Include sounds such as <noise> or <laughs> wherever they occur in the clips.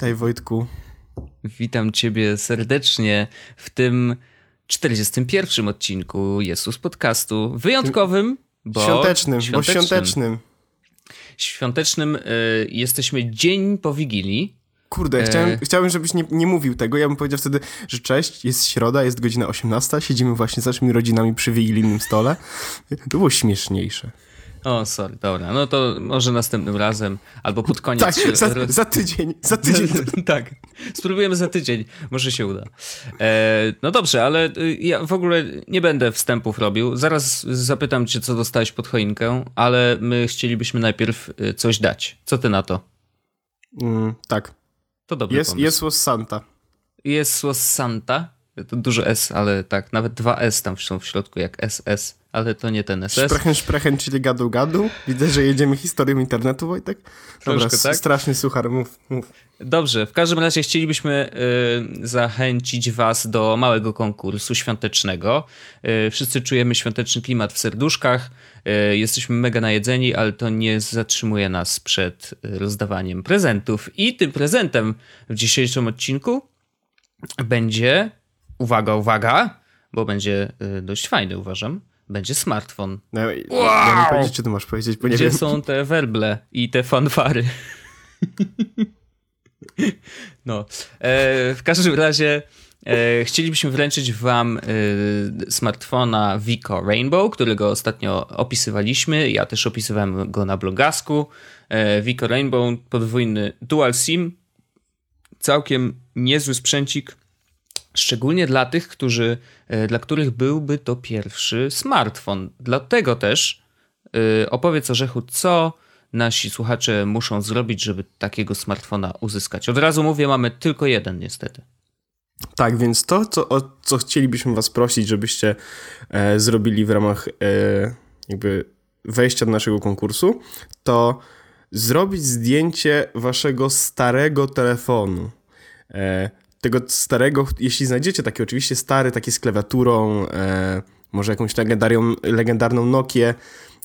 Witaj Wojtku. Witam Ciebie serdecznie w tym 41 odcinku Jesus Podcastu. Wyjątkowym, bo świątecznym, świątecznym. bo świątecznym. Świątecznym y, jesteśmy dzień po Wigilii. Kurde, E. chciałem, chciałem, żebyś nie, nie mówił tego. Ja bym powiedział wtedy, że cześć, jest środa, jest godzina 18, siedzimy właśnie z naszymi rodzinami przy wigilijnym stole. To było śmieszniejsze. O, sorry, dobra. No to może następnym razem, albo pod koniec. Tak, się za, za tydzień, za tydzień. <laughs> tak, spróbujemy za tydzień, może się uda. E, no dobrze, ale y, ja w ogóle nie będę wstępów robił. Zaraz zapytam cię, co dostałeś pod choinkę, ale my chcielibyśmy najpierw y, coś dać. Co ty na to? Mm, tak, To dobry jest, pomysł. jest was Santa. Jest słos Santa. To dużo S, ale tak, nawet dwa S tam są w środku, jak SS, ale to nie ten SS. Szprechen, szprechen, czyli gadu, gadu. Widzę, że jedziemy historią internetu, Wojtek. Dobra, Troszkę tak. straszny suchar, mów, mów. Dobrze, w każdym razie chcielibyśmy y, zachęcić Was do małego konkursu świątecznego. Y, wszyscy czujemy świąteczny klimat w serduszkach. Y, jesteśmy mega najedzeni, ale to nie zatrzymuje nas przed rozdawaniem prezentów. I tym prezentem w dzisiejszym odcinku będzie, uwaga, uwaga, bo będzie y, dość fajny, uważam, będzie smartfon. No, Ja nie powiedzieć, czy ty masz powiedzieć, bo nie Gdzie wiem. są te werble i te fanfary? No, e, w każdym razie e, chcielibyśmy wręczyć wam e, smartfona Vico Rainbow, którego ostatnio opisywaliśmy. Ja też opisywałem go na blogasku. E, Vico Rainbow, podwójny dual SIM. Całkiem niezły sprzęcik. Szczególnie dla tych, którzy, e, dla których byłby to pierwszy smartfon. Dlatego też y, opowiedz Orzechu, co nasi słuchacze muszą zrobić, żeby takiego smartfona uzyskać. Od razu mówię, mamy tylko jeden niestety. Tak, więc to, co, o co chcielibyśmy was prosić, żebyście e, zrobili w ramach e, jakby wejścia do naszego konkursu, to zrobić zdjęcie waszego starego telefonu. E, tego starego, jeśli znajdziecie taki oczywiście stary, taki z klawiaturą, e, może jakąś legendarną Nokię,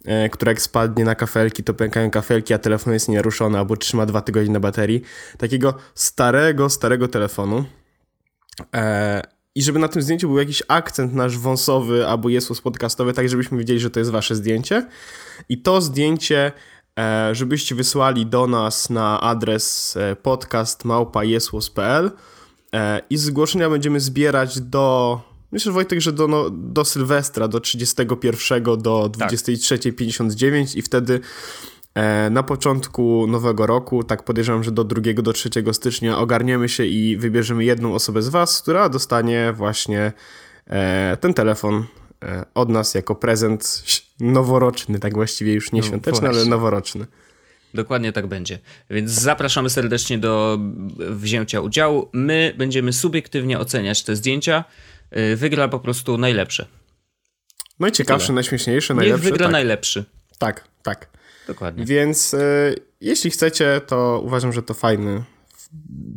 e, która jak spadnie na kafelki, to pękają kafelki, a telefon jest nieruszony albo trzyma dwa tygodnie na baterii. Takiego starego, starego telefonu. E, I żeby na tym zdjęciu był jakiś akcent nasz wąsowy albo jesłos podcastowy, tak żebyśmy wiedzieli, że to jest wasze zdjęcie. I to zdjęcie, e, żebyście wysłali do nas na adres e, e, i zgłoszenia będziemy zbierać do... Myślę, Wojtek, że do, no, do Sylwestra, do 31 do 23.59 i wtedy E, Na początku nowego roku, tak podejrzewam, że do 2 do 3 stycznia ogarniemy się i wybierzemy jedną osobę z Was, która dostanie właśnie e, ten telefon e, od nas jako prezent noworoczny, tak właściwie już nie No świąteczny, ale noworoczny. Dokładnie tak będzie. Więc zapraszamy serdecznie do wzięcia udziału. My będziemy subiektywnie oceniać te zdjęcia. Y, Wygra po prostu najlepsze. No i ciekawsze, Tyle. najśmieszniejsze, Niech najlepsze. wygra tak, najlepszy. tak, tak. Dokładnie. Więc e, jeśli chcecie, to uważam, że to fajny,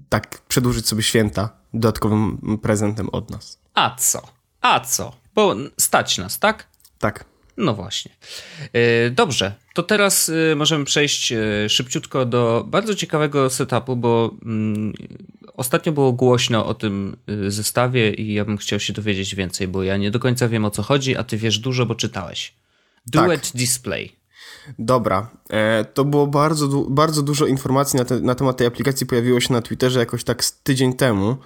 tak przedłużyć sobie święta dodatkowym prezentem od nas. A co? A co? Bo stać nas, tak? Tak. No właśnie. E, Dobrze, to teraz e, możemy przejść e, szybciutko do bardzo ciekawego setupu, bo mm, ostatnio było głośno o tym zestawie i ja bym chciał się dowiedzieć więcej, bo ja nie do końca wiem o co chodzi, a ty wiesz dużo, bo czytałeś. Duet Display. Dobra, to było bardzo, bardzo dużo informacji na, te, na temat tej aplikacji pojawiło się na Twitterze jakoś tak z tydzień temu.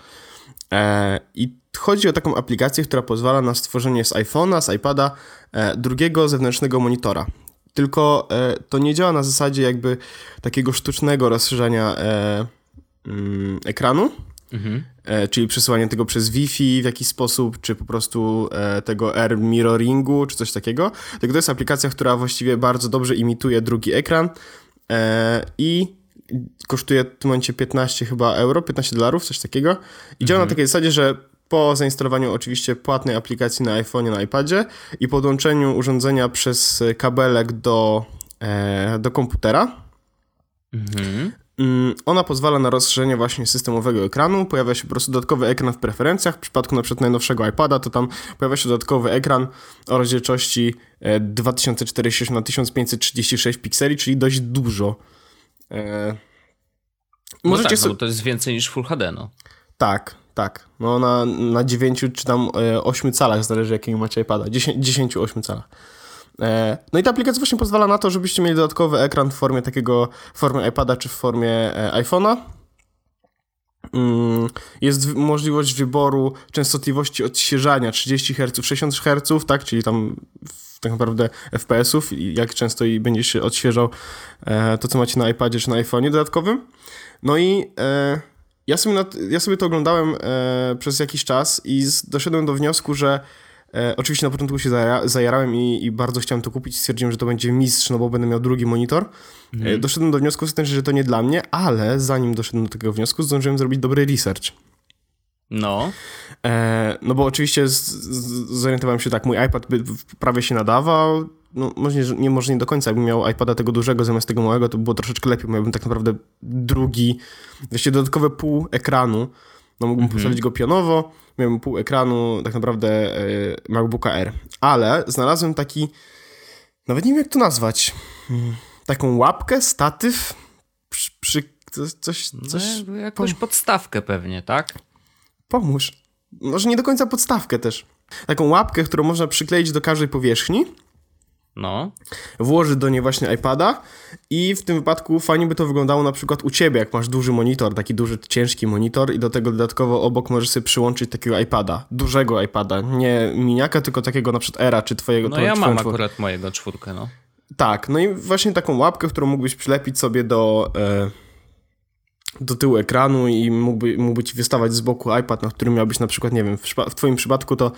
I chodzi o taką aplikację, która pozwala na stworzenie z iPhone'a, z iPada e, drugiego zewnętrznego monitora. Tylko e, to nie działa na zasadzie jakby takiego sztucznego rozszerzania e, mm, ekranu, Mhm. czyli przesyłanie tego przez Wi-Fi w jakiś sposób, czy po prostu tego air mirroringu, czy coś takiego. Tylko to jest aplikacja, która właściwie bardzo dobrze imituje drugi ekran i kosztuje w tym momencie 15 chyba euro, 15 dolarów, coś takiego. I działa na takiej zasadzie, że po zainstalowaniu oczywiście płatnej aplikacji na iPhone'ie, na iPadzie i podłączeniu urządzenia przez kabelek do, e, do komputera, Mhm. Mm, Ona pozwala na rozszerzenie właśnie systemowego ekranu. Pojawia się po prostu dodatkowy ekran w preferencjach. W przypadku na przykład najnowszego iPada, to tam pojawia się dodatkowy ekran o rozdzielczości e, 2040 na 1536 pikseli, czyli dość dużo. E, No Możecie tak, sobie... no to jest więcej niż Full HD, no. Tak, tak. No na, na 9 czy tam 8 e, calach, zależy jakiego macie iPada. 10, 10 8 calach. E, no i ta aplikacja właśnie pozwala na to, żebyście mieli dodatkowy ekran w formie takiego, w formie iPada czy w formie e, iPhone'a. Mm, jest możliwość wyboru częstotliwości odświeżania 30 Hz, 60 Hz, tak, czyli tam tak naprawdę FPS-ów, jak często i będzie się odświeżał to, co macie na iPadzie czy na iPhone'ie dodatkowym. No i ja sobie, nad, ja sobie to oglądałem e, przez jakiś czas i z, doszedłem do wniosku, że e, oczywiście na początku się zajara, zajarałem i, i, bardzo chciałem to kupić. Stwierdziłem, że to będzie mistrz, no bo będę miał drugi monitor. E, mhm. E, doszedłem do wniosku, że to nie dla mnie, ale zanim doszedłem do tego wniosku, zdążyłem zrobić dobry research. No. E, no bo oczywiście z, z, zorientowałem się tak, mój iPad by prawie się nadawał, no może nie, może nie do końca, jakbym miał iPada tego dużego zamiast tego małego, to by było troszeczkę lepiej, miałbym tak naprawdę drugi, właściwie dodatkowe pół ekranu, no mógłbym mhm. postawić go pionowo, miałbym pół ekranu tak naprawdę e, MacBooka R, ale znalazłem taki, nawet nie wiem jak to nazwać, hmm, taką łapkę, statyw, przy, przy coś, coś... No, jakąś podstawkę pewnie, tak? Pomóż. Może nie do końca podstawkę też. Taką łapkę, którą można przykleić do każdej powierzchni no. Włożyć do niej właśnie iPada i w tym wypadku fajnie by to wyglądało na przykład u ciebie, jak masz duży monitor, taki duży, ciężki monitor i do tego dodatkowo obok możesz sobie przyłączyć takiego iPada, dużego iPada, nie miniaka, tylko takiego na przykład Era czy twojego. No ja mam akurat mojego czwórkę, no. Tak, no i właśnie taką łapkę, którą mógłbyś przylepić sobie do... E, do tyłu ekranu i mógłby, mógłby ci wystawać z boku iPad, na którym miałbyś na przykład, nie wiem, w, w twoim przypadku to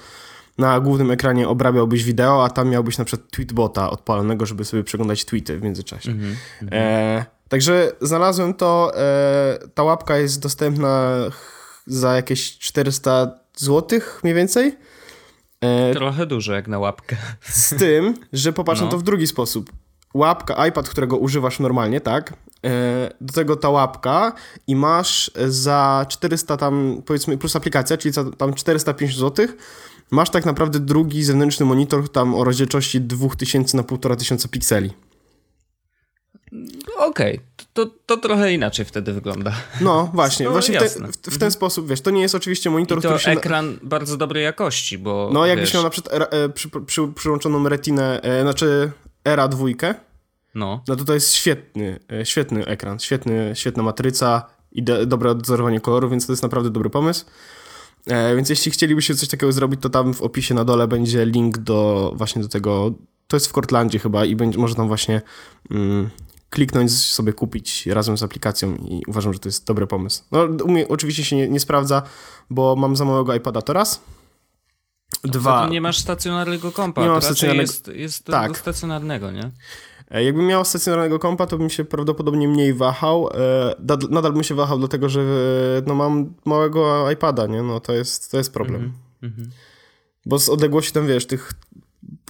na głównym ekranie obrabiałbyś wideo, a tam miałbyś na przykład tweetbota odpalonego, żeby sobie przeglądać tweety w międzyczasie. Mm -hmm. e, także znalazłem to, e, ta łapka jest dostępna za jakieś 400 zł mniej więcej. E, Trochę dużo jak na łapkę. Z tym, że popatrz no. to w drugi sposób. Łapka, iPad, którego używasz normalnie, tak? E, do tego ta łapka i masz za 400 tam, powiedzmy, plus aplikacja, czyli za tam 405 zł, masz tak naprawdę drugi zewnętrzny monitor tam o rozdzielczości 2000 na 1500 pikseli. Okej, okay. to, to trochę inaczej wtedy wygląda. No właśnie, no, właśnie w, te, w, w, ten mhm. sposób, wiesz, to nie jest oczywiście monitor, I to który ekran bardzo dobrej jakości, bo No jakbyś wiesz... miał na przykład e, e, przy, przy, przyłączoną retinę, e, znaczy ERA dwójkę, no. no to to jest świetny, e, świetny ekran, świetny, świetna matryca i do, dobre odzorowanie koloru, więc to jest naprawdę dobry pomysł. E, więc jeśli chcielibyście coś takiego zrobić, to tam w opisie na dole będzie link do właśnie do tego. To jest w Cortlandzie chyba i będzie, może tam właśnie mm, kliknąć, sobie kupić razem z aplikacją i uważam, że to jest dobry pomysł. No, u mnie oczywiście się nie, nie sprawdza, bo mam za małego iPada to raz. Dwa. nie masz stacjonarnego kompa. Nie mam stacjonarnego... jest, jest tak. do stacjonarnego, nie? E, jakbym miał stacjonarnego kompa, to bym się prawdopodobnie mniej wahał. E, nadal bym się wahał, dlatego że e, no, mam małego iPada, nie? No to jest, to jest problem. Mm -hmm. Bo z odległości tam, wiesz, tych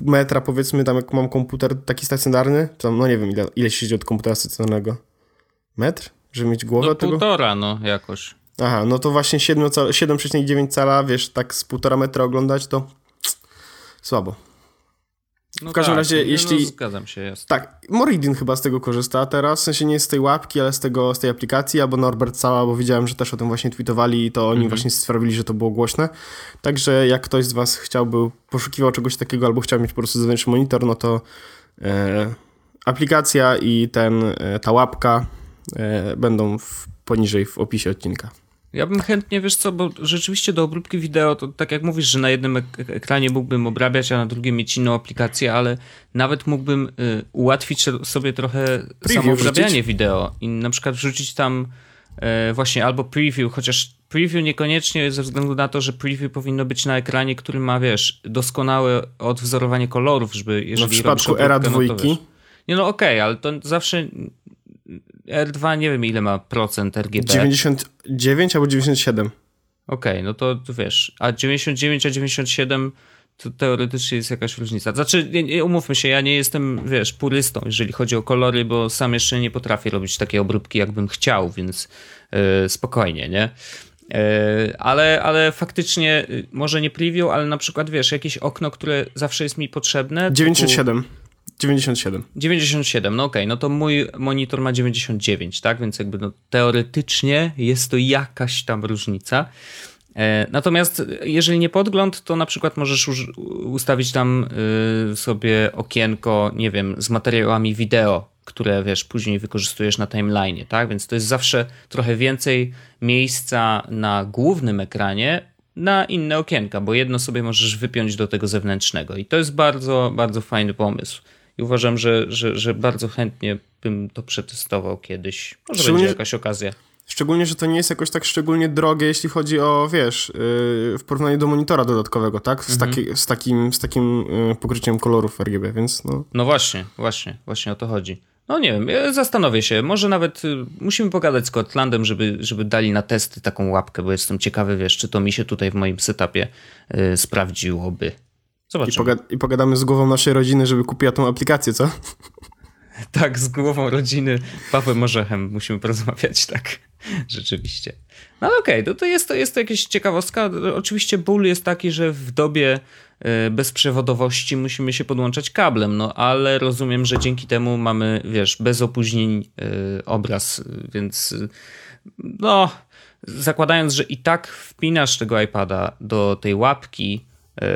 metra powiedzmy, tam jak mam komputer taki stacjonarny, tam no nie wiem ile, ile się siedzi od komputera stacjonarnego. Metr? Żeby mieć głowę no, tego? półtora, no jakoś. Aha, no to właśnie 7,9 cala, wiesz, tak z półtora metra oglądać to słabo. No w każdym tak, razie, no, jeśli. No, zgadzam się, jest. Tak, Moridin chyba z tego korzysta teraz, w sensie nie z tej łapki, ale z, tego, z tej aplikacji, albo Norbert Cała, bo widziałem, że też o tym właśnie tweetowali i to oni mhm. właśnie sprawili, że to było głośne. Także jak ktoś z Was chciałby, poszukiwał czegoś takiego, albo chciał mieć po prostu zewnętrzny monitor, no to e, aplikacja i ten, e, ta łapka e, będą w, poniżej w opisie odcinka. Ja bym chętnie, wiesz co, bo rzeczywiście do obróbki wideo, to tak jak mówisz, że na jednym ek ekranie mógłbym obrabiać, a na drugim mieć inną aplikację, ale nawet mógłbym y, ułatwić sobie trochę samo obrabianie wideo i na przykład wrzucić tam y, właśnie albo preview, chociaż preview niekoniecznie ze względu na to, że preview powinno być na ekranie, który ma, wiesz, doskonałe odwzorowanie kolorów, żeby jeżeli no w przypadku era dwójki. No nie no okej, okay, ale to zawsze R2 nie wiem ile ma procent RGB. 99 albo 97. Okej, okay, no to, to wiesz, a 99 a 97 to teoretycznie jest jakaś różnica. Znaczy, umówmy się, ja nie jestem, wiesz, purystą, jeżeli chodzi o kolory, bo sam jeszcze nie potrafię robić takiej obróbki, jakbym chciał, więc yy, spokojnie, nie? Yy, ale, ale faktycznie, yy, może nie preview, ale na przykład, wiesz, jakieś okno, które zawsze jest mi potrzebne. 97. Typu 97. 97, no okej, okay. no to mój monitor ma 99, tak? Więc jakby no, teoretycznie jest to jakaś tam różnica. E, natomiast jeżeli nie podgląd, to na przykład możesz ustawić tam y, sobie okienko, nie wiem, z materiałami wideo, które wiesz, później wykorzystujesz na timeline, tak? Więc to jest zawsze trochę więcej miejsca na głównym ekranie na inne okienka, bo jedno sobie możesz wypiąć do tego zewnętrznego. I to jest bardzo, bardzo fajny pomysł. I uważam, że, że, że bardzo chętnie bym to przetestował kiedyś. Może Szczególnie... będzie jakaś okazja. Szczególnie, że to nie jest jakoś tak szczególnie drogie, jeśli chodzi o, wiesz, yy, w porównaniu do monitora dodatkowego, tak? Z, mhm. taki, z takim, z takim yy, pokryciem kolorów RGB, więc no. No właśnie, właśnie, właśnie o to chodzi. No nie wiem, zastanowię się. Może nawet y, musimy pogadać z Cortlandem, żeby, żeby dali na testy taką łapkę, bo jestem ciekawy, wiesz, czy to mi się tutaj w moim setupie y, sprawdziłoby. Zobaczymy. I, pogad I pogadamy z głową naszej rodziny, żeby kupiła tą aplikację, co? <laughs> Tak, z głową rodziny Pawłem Orzechem musimy porozmawiać, <laughs> tak. Rzeczywiście. No okej, okay, to, to, jest, to jest to jakaś ciekawostka. Oczywiście ból jest taki, że w dobie e, bezprzewodowości musimy się podłączać kablem, no ale rozumiem, że dzięki temu mamy, wiesz, bez opóźnień e, obraz, więc no, zakładając, że i tak wpinasz tego iPada do tej łapki,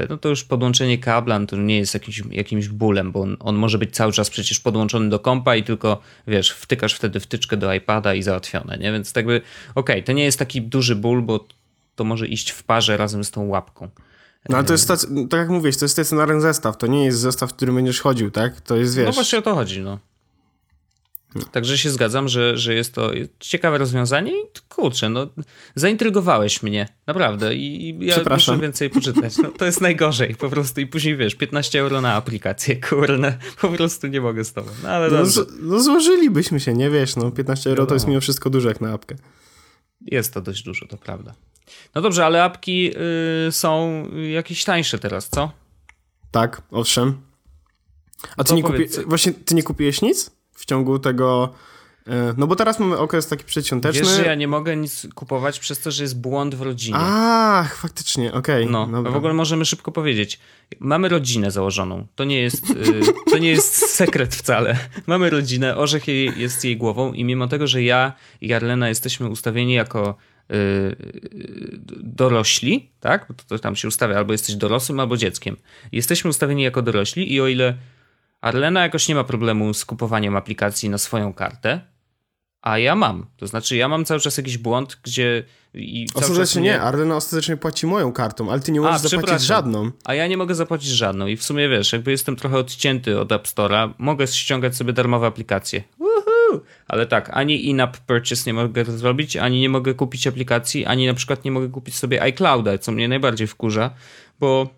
no to już podłączenie kabla no to nie jest jakimś, jakimś bólem, bo on, on, może być cały czas przecież podłączony do kompa i tylko, wiesz, wtykasz wtedy wtyczkę do iPada i załatwione, nie? Więc tak by, okej, okay, to nie jest taki duży ból, bo to może iść w parze razem z tą łapką. No ale to jest, tak jak mówisz, to jest stacjonarny zestaw, to nie jest zestaw, w którym będziesz chodził, tak? To jest, wiesz... No właśnie o to chodzi, no. Także się zgadzam, że, że jest to ciekawe rozwiązanie i kurczę, no zaintrygowałeś mnie, naprawdę i, i ja muszę więcej poczytać. No, to jest najgorzej po prostu i później wiesz, 15 euro na aplikację, kurne, po prostu nie mogę z tobą. No, ale no, no złożylibyśmy się, nie wiesz, no 15 euro to jest mimo wszystko dużo jak na apkę. Jest to dość dużo, to prawda. No dobrze, ale apki y, są jakieś tańsze teraz, co? Tak, owszem. A ty nie, kupi... Właśnie, ty nie kupiłeś nic? W ciągu tego. E, no bo teraz mamy okres taki przedświąteczny. Wiesz, że ja nie mogę nic kupować przez to, że jest błąd w rodzinie. Ach, faktycznie, okej. Okay, no, w ogóle możemy szybko powiedzieć. Mamy rodzinę założoną. To nie jest, y, to nie jest <laughs> sekret wcale. Mamy rodzinę, Orzech jest jej głową i mimo tego, że ja i Arlena jesteśmy ustawieni jako y, dorośli, tak? To, to tam się ustawia, albo jesteś dorosłym, albo dzieckiem. Jesteśmy ustawieni jako dorośli i o ile Arlena jakoś nie ma problemu z kupowaniem aplikacji na swoją kartę, a ja mam. To znaczy, ja mam cały czas jakiś błąd, gdzie. I ostatecznie nie, Arlena ostatecznie płaci moją kartą, ale ty nie możesz a, zapłacić żadną. A ja nie mogę zapłacić żadną. I w sumie wiesz, jakby jestem trochę odcięty od App Store'a, mogę ściągać sobie darmowe aplikacje. Woohoo! Ale tak, ani in-app purchase nie mogę zrobić, ani nie mogę kupić aplikacji, ani na przykład nie mogę kupić sobie iClouda, co mnie najbardziej wkurza, bo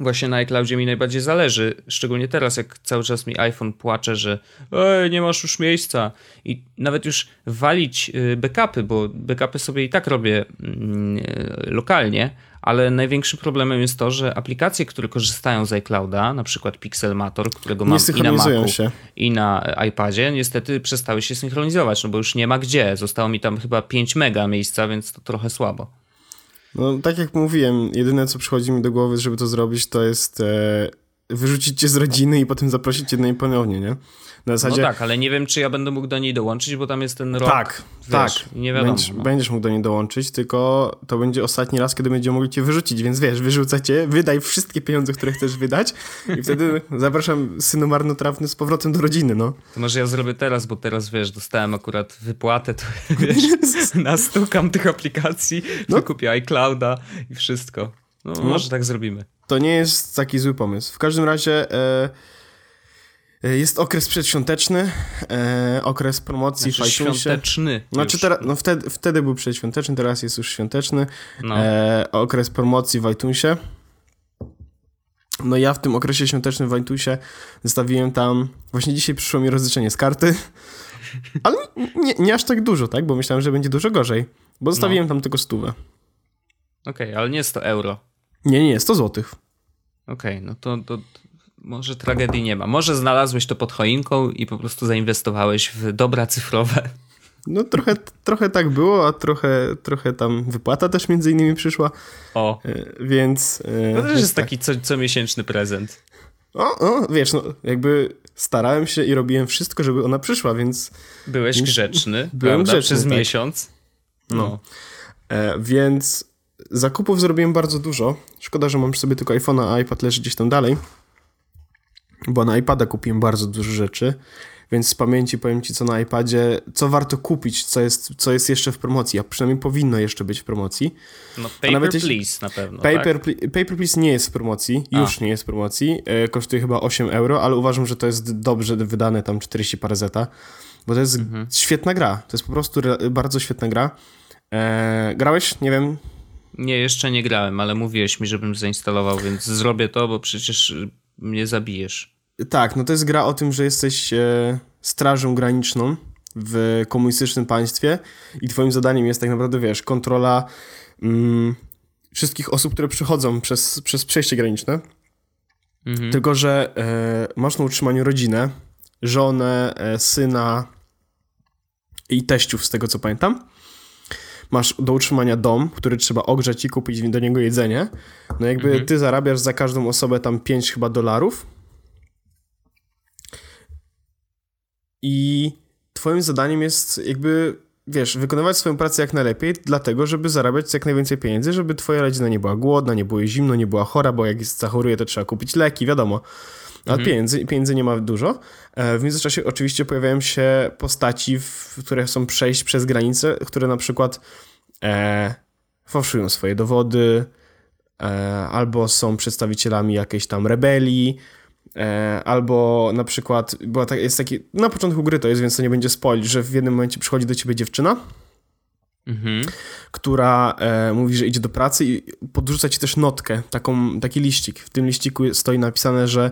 właśnie na iCloudzie mi najbardziej zależy, szczególnie teraz, jak cały czas mi iPhone płacze, że ej, nie masz już miejsca i nawet już walić y, backupy, bo backupy sobie i tak robię mm, y, lokalnie, ale największym problemem jest to, że aplikacje, które korzystają z iClouda, na przykład Pixelmator, którego mam i na Macu, się. i na iPadzie, niestety przestały się synchronizować, no bo już nie ma gdzie. Zostało mi tam chyba 5 mega miejsca, więc to trochę słabo. No, tak jak mówiłem, jedyne co przychodzi mi do głowy, żeby to zrobić, to jest e, wyrzucić cię z rodziny i potem zaprosić cię do niej ponownie, nie? Na zasadzie... No tak, ale nie wiem, czy ja będę mógł do niej dołączyć, bo tam jest ten rok. Tak, wiesz, tak. Nie wiadomo. Będziesz, no. będziesz, mógł do niej dołączyć, tylko to będzie ostatni raz, kiedy będziemy mogli cię wyrzucić, więc wiesz, wyrzucacie, wydaj wszystkie pieniądze, które chcesz wydać i wtedy <laughs> zapraszam synu marnotrawny z powrotem do rodziny, no. To może ja zrobię teraz, bo teraz, wiesz, dostałem akurat wypłatę, to <laughs> wiesz, nastukam tych aplikacji, no. kupię iClouda i wszystko. No, no, może tak zrobimy. To nie jest taki zły pomysł. W każdym razie... E E, jest okres przedświąteczny, e, okres promocji znaczy, w świąteczny. Znaczy teraz, no wtedy, wtedy był przedświąteczny, teraz jest już świąteczny. No. E, okres promocji w iTunesie. No ja w tym okresie świątecznym w iTunesie zostawiłem tam, właśnie dzisiaj przyszło mi rozliczenie z karty, <laughs> ale nie, nie aż tak dużo, tak? Bo myślałem, że będzie dużo gorzej, bo zostawiłem no. tam tylko stówę. Okej, okay, ale nie 100 euro. Nie, nie, 100 złotych. Okej, okay, no to, to, może tragedii nie ma. Może znalazłeś to pod choinką i po prostu zainwestowałeś w dobra cyfrowe. No trochę, trochę tak było, a trochę, trochę tam wypłata też między innymi przyszła. O. E, więc... E, to też jest tak. taki co, comiesięczny prezent. O, o, wiesz, no jakby starałem się i robiłem wszystko, żeby ona przyszła, więc... Byłeś grzeczny, Byłem prawda? grzeczny, Przez tak. miesiąc. No. E, więc zakupów zrobiłem bardzo dużo. Szkoda, że mam sobie tylko iPhone'a, a iPad leży gdzieś tam dalej. Bo na iPada kupiłem bardzo dużo rzeczy. Więc z pamięci powiem ci, co na iPadzie, co warto kupić, co jest, co jest jeszcze w promocji, a przynajmniej powinno jeszcze być w promocji. No, paper nawet jeśli- please na pewno, Paper, tak? Pli- Paper Please nie jest w promocji, już nie jest w promocji, e, kosztuje chyba 8 euro, ale uważam, że to jest dobrze wydane, tam 40 parę zeta, bo to jest Mhm. świetna gra, to jest po prostu bardzo świetna gra. E, grałeś? Nie wiem, Nie, jeszcze nie grałem, ale mówiłeś mi, żebym zainstalował, więc zrobię to, bo przecież y, mnie zabijesz. Tak, no to jest gra o tym, że jesteś e, strażą graniczną w komunistycznym państwie i twoim zadaniem jest tak naprawdę, wiesz, kontrola mm, wszystkich osób, które przychodzą przez, przez przejście graniczne. Mhm. Tylko, że e, masz na utrzymaniu rodzinę, żonę, e, syna i teściów, z tego co pamiętam. Masz do utrzymania dom, który trzeba ogrzać i kupić do niego jedzenie. No jakby Mhm. ty zarabiasz za każdą osobę tam 5 chyba dolarów. I twoim zadaniem jest jakby, wiesz, wykonywać swoją pracę jak najlepiej, dlatego, żeby zarabiać jak najwięcej pieniędzy, żeby twoja rodzina nie była głodna, nie było zimno, nie była chora, bo jak jest zachoruje, to trzeba kupić leki, wiadomo. Ale pieniędzy, pieniędzy nie ma dużo. E, W międzyczasie oczywiście pojawiają się postaci, w, które chcą przejść przez granicę, które na przykład e, fałszują swoje dowody, e, albo są przedstawicielami jakiejś tam rebelii, e, albo na przykład była tak, jest taki, na początku gry to jest, więc to nie będzie spoil, że w jednym momencie przychodzi do ciebie dziewczyna, Mhm. która e, mówi, że idzie do pracy i podrzuca ci też notkę, taką, taki liścik. W tym liściku stoi napisane, że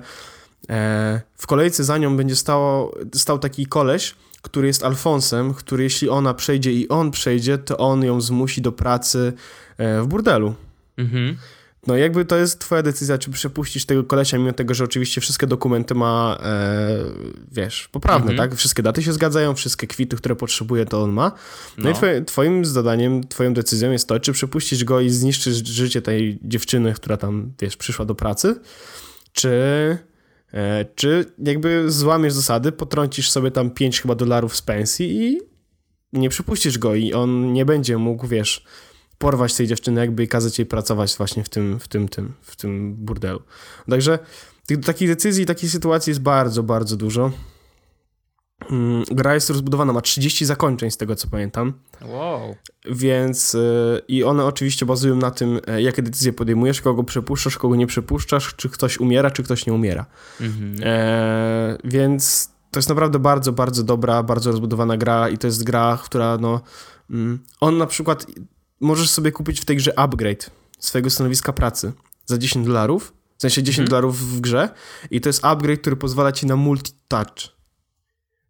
w kolejce za nią będzie stało, stał taki koleś, który jest Alfonsem, który jeśli ona przejdzie i on przejdzie, to on ją zmusi do pracy e, w burdelu. Mhm. No jakby to jest twoja decyzja, czy przepuścisz tego kolesia, mimo tego, że oczywiście wszystkie dokumenty ma, e, wiesz, poprawne, Mhm. tak? Wszystkie daty się zgadzają, wszystkie kwity, które potrzebuje, to on ma. No, No. i twoje, twoim zadaniem, twoją decyzją jest to, czy przepuścisz go i zniszczysz życie tej dziewczyny, która tam, wiesz, przyszła do pracy, czy, e, czy jakby złamiesz zasady, potrącisz sobie tam 5 chyba dolarów z pensji i nie przypuścisz go i on nie będzie mógł, wiesz, porwać tej dziewczyny jakby i kazać jej pracować właśnie w tym, w tym, tym, w tym burdelu. Także takich decyzji, takich sytuacji jest bardzo, bardzo dużo. Mm, Gra jest rozbudowana, ma 30 zakończeń z tego co pamiętam, Wow. więc y, i one oczywiście bazują na tym, e, jakie decyzje podejmujesz, kogo przepuszczasz, kogo nie przepuszczasz, czy ktoś umiera, czy ktoś nie umiera. Mhm. E, więc to jest naprawdę bardzo, bardzo dobra, bardzo rozbudowana gra i to jest gra, która no... Mm, on na przykład... Możesz sobie kupić w tej grze upgrade swojego stanowiska pracy za 10 dolarów, w sensie 10 dolarów w grze i to jest upgrade, który pozwala ci na multi-touch.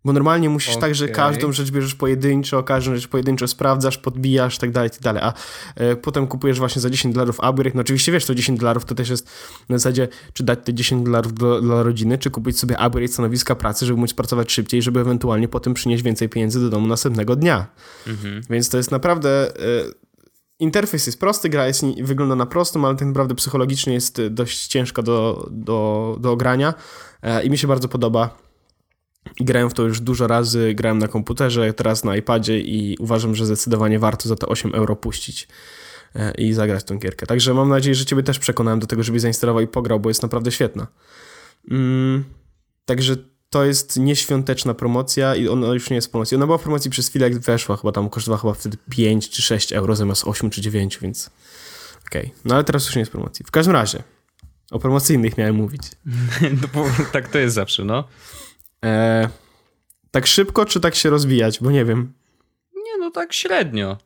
Bo normalnie musisz tak, że każdą rzecz bierzesz pojedynczo, każdą rzecz pojedynczo sprawdzasz, podbijasz, tak dalej, tak dalej, a e, potem kupujesz właśnie za 10 dolarów upgrade, no oczywiście wiesz, to 10 dolarów to też jest na zasadzie, czy dać te 10 dolarów dla, dla rodziny, czy kupić sobie upgrade stanowiska pracy, żeby móc pracować szybciej, żeby ewentualnie potem przynieść więcej pieniędzy do domu następnego dnia. Mhm. Więc to jest naprawdę... E, interfejs jest prosty, gra jest, wygląda na prostą, ale tak naprawdę psychologicznie jest dość ciężka do, do, do ogrania e, i mi się bardzo podoba. Grałem w to już dużo razy, grałem na komputerze, teraz na iPadzie i uważam, że zdecydowanie warto za te 8 euro puścić e, i zagrać tą gierkę. Także mam nadzieję, że ciebie też przekonałem do tego, żebyś zainstalował i pograł, bo jest naprawdę świetna. Mm, także to jest nieświąteczna promocja i ona już nie jest promocji. Ona była w promocji przez chwilę, jak weszła, chyba tam kosztowała chyba wtedy 5 czy 6 euro zamiast 8 czy 9, więc okej. No ale teraz już nie jest promocji. W każdym razie, o promocyjnych miałem mówić. <laughs> No, bo tak to jest zawsze, no. E, tak szybko, czy tak się rozwijać? Bo nie wiem. Nie, no tak średnio.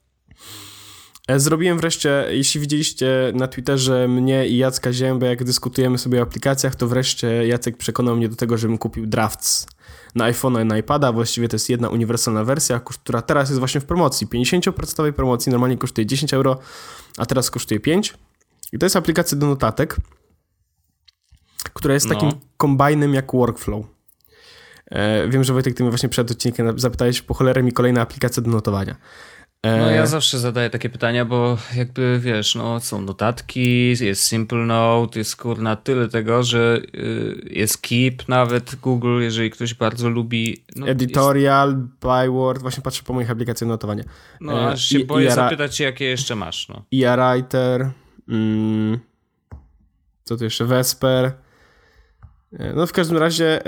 E, Zrobiłem wreszcie, jeśli widzieliście na Twitterze mnie i Jacka Ziębę, jak dyskutujemy sobie o aplikacjach, to wreszcie Jacek przekonał mnie do tego, żebym kupił Drafts na iPhone'a i na iPada. Właściwie to jest jedna uniwersalna wersja, która teraz jest właśnie w promocji. 50% promocji, normalnie kosztuje 10 euro, a teraz kosztuje 5. I to jest aplikacja do notatek, która jest No. takim kombajnem jak Workflow. E, wiem, że Wojtek, ty mnie właśnie przed odcinkiem zapytałeś, po cholerę mi kolejna aplikacja do notowania. No ja zawsze zadaję takie pytania, bo jakby wiesz, no są notatki, jest Simple Note, jest kurna tyle tego, że y, jest Keep nawet Google, jeżeli ktoś bardzo lubi. No, Editorial, jest... Byword, właśnie patrzę po moich aplikacjach notowania. No aż się I, boję zapytać się, jakie jeszcze masz. No. writer mm, co tu jeszcze, Vesper. No w każdym razie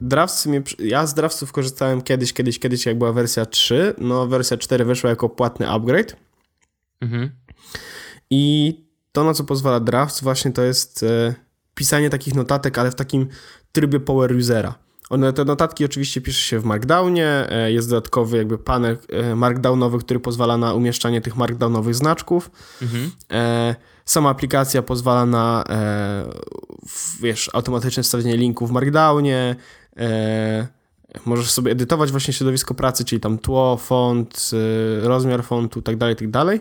Drafts mnie, ja z Draftsów korzystałem kiedyś, kiedyś, kiedyś, jak była wersja 3. No, wersja 4 weszła jako płatny upgrade. Mhm. I to, na co pozwala Drafts, właśnie to jest e, pisanie takich notatek, ale w takim trybie power usera. One, te notatki oczywiście pisze się w Markdownie, e, jest dodatkowy jakby panel e, markdownowy, który pozwala na umieszczanie tych markdownowych znaczków. Mhm. E, sama aplikacja pozwala na wiesz, automatyczne wstawienie linków w Markdownie, E, możesz sobie edytować właśnie środowisko pracy, czyli tam tło, font, e, rozmiar fontu, tak dalej, tak dalej.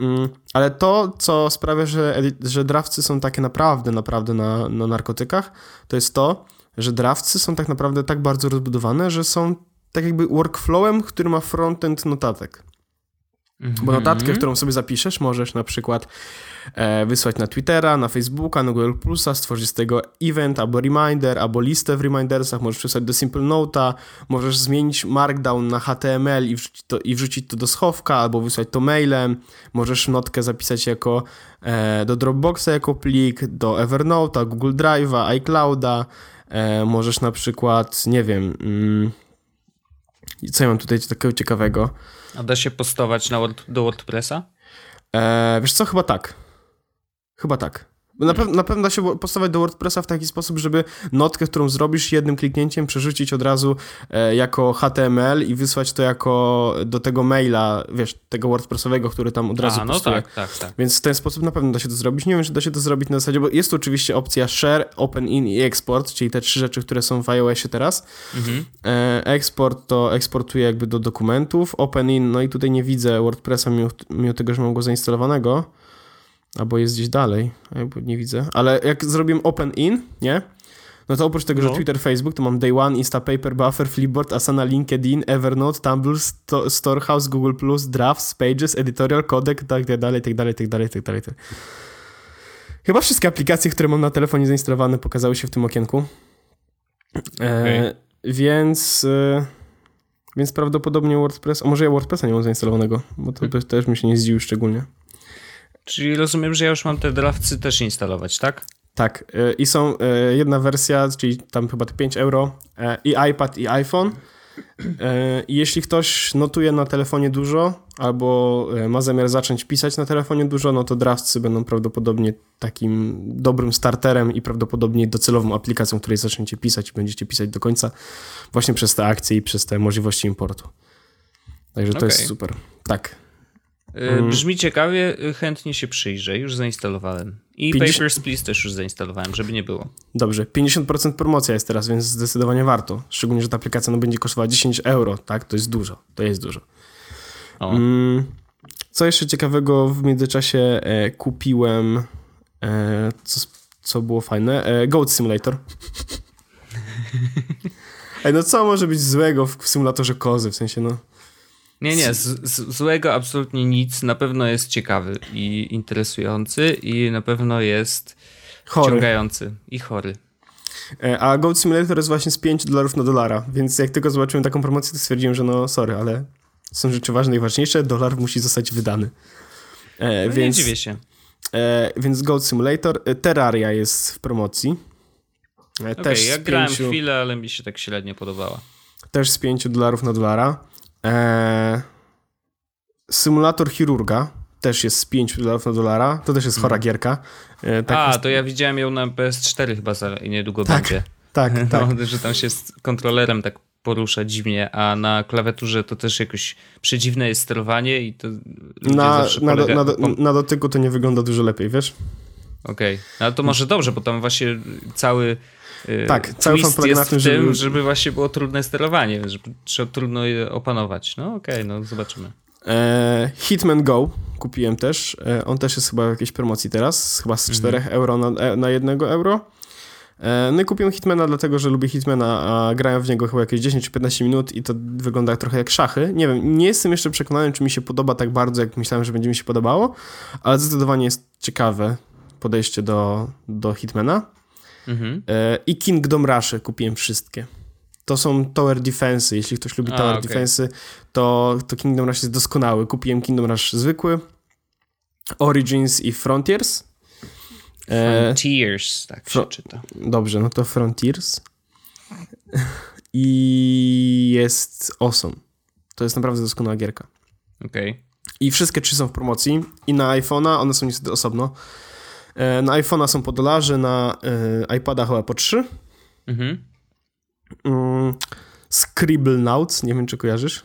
Mm, ale to, co sprawia, że, że drawcy są takie naprawdę, naprawdę na, na narkotykach, to jest to, że drawcy są tak naprawdę tak bardzo rozbudowane, że są tak jakby workflowem, który ma frontend notatek. Bo notatkę, mhm. którą sobie zapiszesz, możesz na przykład e, wysłać na Twittera, na Facebooka, na Google Plusa, stworzyć z tego event albo reminder, albo listę w remindersach, możesz przesłać do Simple Note'a, możesz zmienić Markdown na HTML i wrzucić to, i wrzucić to do schowka, albo wysłać to mailem, możesz notkę zapisać jako e, do Dropboxa jako plik, do Evernote'a, Google Drive'a, iClouda, e, możesz na przykład, nie wiem... Mm, co ja mam tutaj takiego ciekawego? A da się postować na Word, do WordPressa? Eee, wiesz co, chyba tak. Chyba tak. Na, pe na pewno da się postawić do WordPressa w taki sposób, żeby notkę, którą zrobisz jednym kliknięciem, przerzucić od razu e, jako HTML i wysłać to jako do tego maila, wiesz, tego WordPressowego, który tam od razu A, no postuje. Tak, tak, tak. Więc w ten sposób na pewno da się to zrobić. Nie wiem, czy da się to zrobić na zasadzie, bo jest tu oczywiście opcja share, open in i export, czyli te trzy rzeczy, które są w iOSie teraz. Mhm. E, export to eksportuje jakby do dokumentów, open in, no i tutaj nie widzę WordPressa mimo, mimo tego, że mam go zainstalowanego. Albo jest gdzieś dalej, nie widzę. Ale jak zrobiłem open in, nie? No to oprócz tego, no. że Twitter, Facebook, to mam Day One, Instapaper, Buffer, Flipboard, Asana, LinkedIn, Evernote, Tumblr, Sto Storehouse, Google+, Drafts, Pages, Editorial, Codec, tak dalej, tak dalej, tak dalej, tak dalej. Tak. Chyba wszystkie aplikacje, które mam na telefonie zainstalowane pokazały się w tym okienku. E, okay. Więc... E, więc prawdopodobnie WordPress, a może ja WordPressa nie mam zainstalowanego, bo to hmm. też mi się nie zdziwił szczególnie. Czyli rozumiem, że ja już mam te drawcy też instalować, tak? Tak. Y, I są y, jedna wersja, czyli tam chyba 5 euro, y, i iPad, i iPhone. I jeśli ktoś notuje na telefonie dużo, albo ma zamiar zacząć pisać na telefonie dużo, no to Draftsy będą prawdopodobnie takim dobrym starterem i prawdopodobnie docelową aplikacją, której zaczniecie pisać i będziecie pisać do końca właśnie przez te akcje i przez te możliwości importu. Także to okay. jest super. Tak. Mm. Brzmi ciekawie, y, chętnie się przyjrzę, już zainstalowałem. I 50... Papers, Please też już zainstalowałem, żeby nie było. Dobrze, 50% promocja jest teraz, więc zdecydowanie warto. Szczególnie, że ta aplikacja no, będzie kosztowała 10 euro, tak? To jest dużo, to jest dużo. Mm, co jeszcze ciekawego w międzyczasie e, kupiłem, e, co, co było fajne? E, Goat Simulator. <laughs> Ej, no co może być złego w symulatorze kozy, w sensie no... Nie, nie, z, z, złego absolutnie nic. Na pewno jest ciekawy i interesujący i na pewno jest chory. wciągający i chory. E, a Goat Simulator jest właśnie z 5 dolarów na dolara, więc jak tylko zobaczyłem taką promocję, to stwierdziłem, że no sorry, ale są rzeczy ważne i ważniejsze, dolar musi zostać wydany. E, no więc, nie dziwię się. E, więc Goat Simulator, e, Terraria jest w promocji. E, okay, też ja grałem pięciu, chwilę, ale mi się tak średnio podobała. Też z 5 dolarów na dolara. Eee, symulator chirurga też jest z 5 dolarów na dolara. To też jest chora mhm. gierka. Eee, tak A, jest... to ja widziałem ją na PS4 chyba za niedługo tak, będzie. Tak, <laughs> tak. No, że tam się z kontrolerem tak porusza dziwnie, a na klawiaturze to też jakoś przedziwne jest sterowanie i to na, na, do, na, do, na dotyku to nie wygląda dużo lepiej, wiesz? Okej, okay. ale to może dobrze, bo tam właśnie cały tak, cały fan polega na tym, żeby... żeby właśnie było trudne sterowanie, żeby trzeba trudno je opanować. No okej, okay, no zobaczymy. E, Hitman Go kupiłem też. E, on też jest chyba w jakiejś promocji teraz, chyba z 4 mhm. euro na, e, na 1 euro. No i kupiłem Hitmana dlatego, że lubię Hitmana, a grałem w niego chyba jakieś 10 czy 15 minut i to wygląda trochę jak szachy. Nie wiem, nie jestem jeszcze przekonany, czy mi się podoba tak bardzo, jak myślałem, że będzie mi się podobało, ale zdecydowanie jest ciekawe podejście do, do Hitmana. Mhm. E, I Kingdom Rush kupiłem wszystkie. To są Tower Defense. Jeśli ktoś lubi a, Tower okay. Defense, to, to Kingdom Rush jest doskonały. Kupiłem Kingdom Rush zwykły, Origins i Frontiers. E, Frontiers, tak się Fro czyta. Dobrze, no to Frontiers. <laughs> I jest awesome. To jest naprawdę doskonała gierka. Okej. Okay. I wszystkie trzy są w promocji. I na iPhone'a, one są niestety osobno. E, na iPhone'a są po dolarze, na e, iPada chyba po trzy. Mhm. Mm, Scribble Notes, nie wiem czy kojarzysz.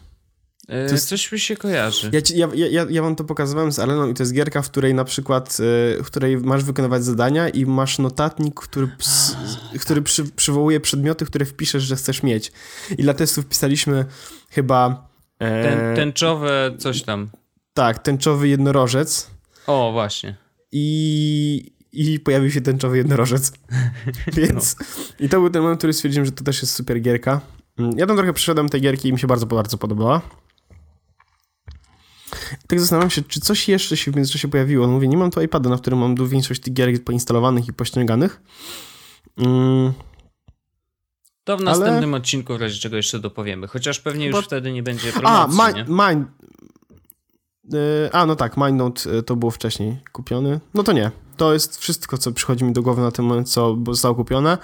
To jest... Coś mi się kojarzy. Ja, ci, ja, ja, ja wam to pokazywałem z Aleną i to jest gierka, w której na przykład, w której masz wykonywać zadania i masz notatnik, który, ps, który przy, przywołuje przedmioty, które wpiszesz, że chcesz mieć. I dla testów pisaliśmy chyba... E, Ten, tęczowe coś tam. Tak, tęczowy jednorożec. O, właśnie. I, i pojawił się tęczowy jednorożec. <laughs> Więc... No. I to był ten moment, który stwierdziłem, że to też jest super gierka. Mm, ja tam trochę przeszedłem tej gierki i mi się bardzo, bardzo podobała. Tak zastanawiam się, czy coś jeszcze się w międzyczasie pojawiło. No mówię, nie mam tu iPada, na którym mam większość tych gier poinstalowanych i pościąganych. Mm. To w następnym Ale... odcinku w razie czego jeszcze dopowiemy. Chociaż pewnie już Bo... wtedy nie będzie promocji, A, ma, nie? E, a, no tak, MindNote e, to było wcześniej kupiony. No to nie. To jest wszystko, co przychodzi mi do głowy na ten moment, co zostało kupione.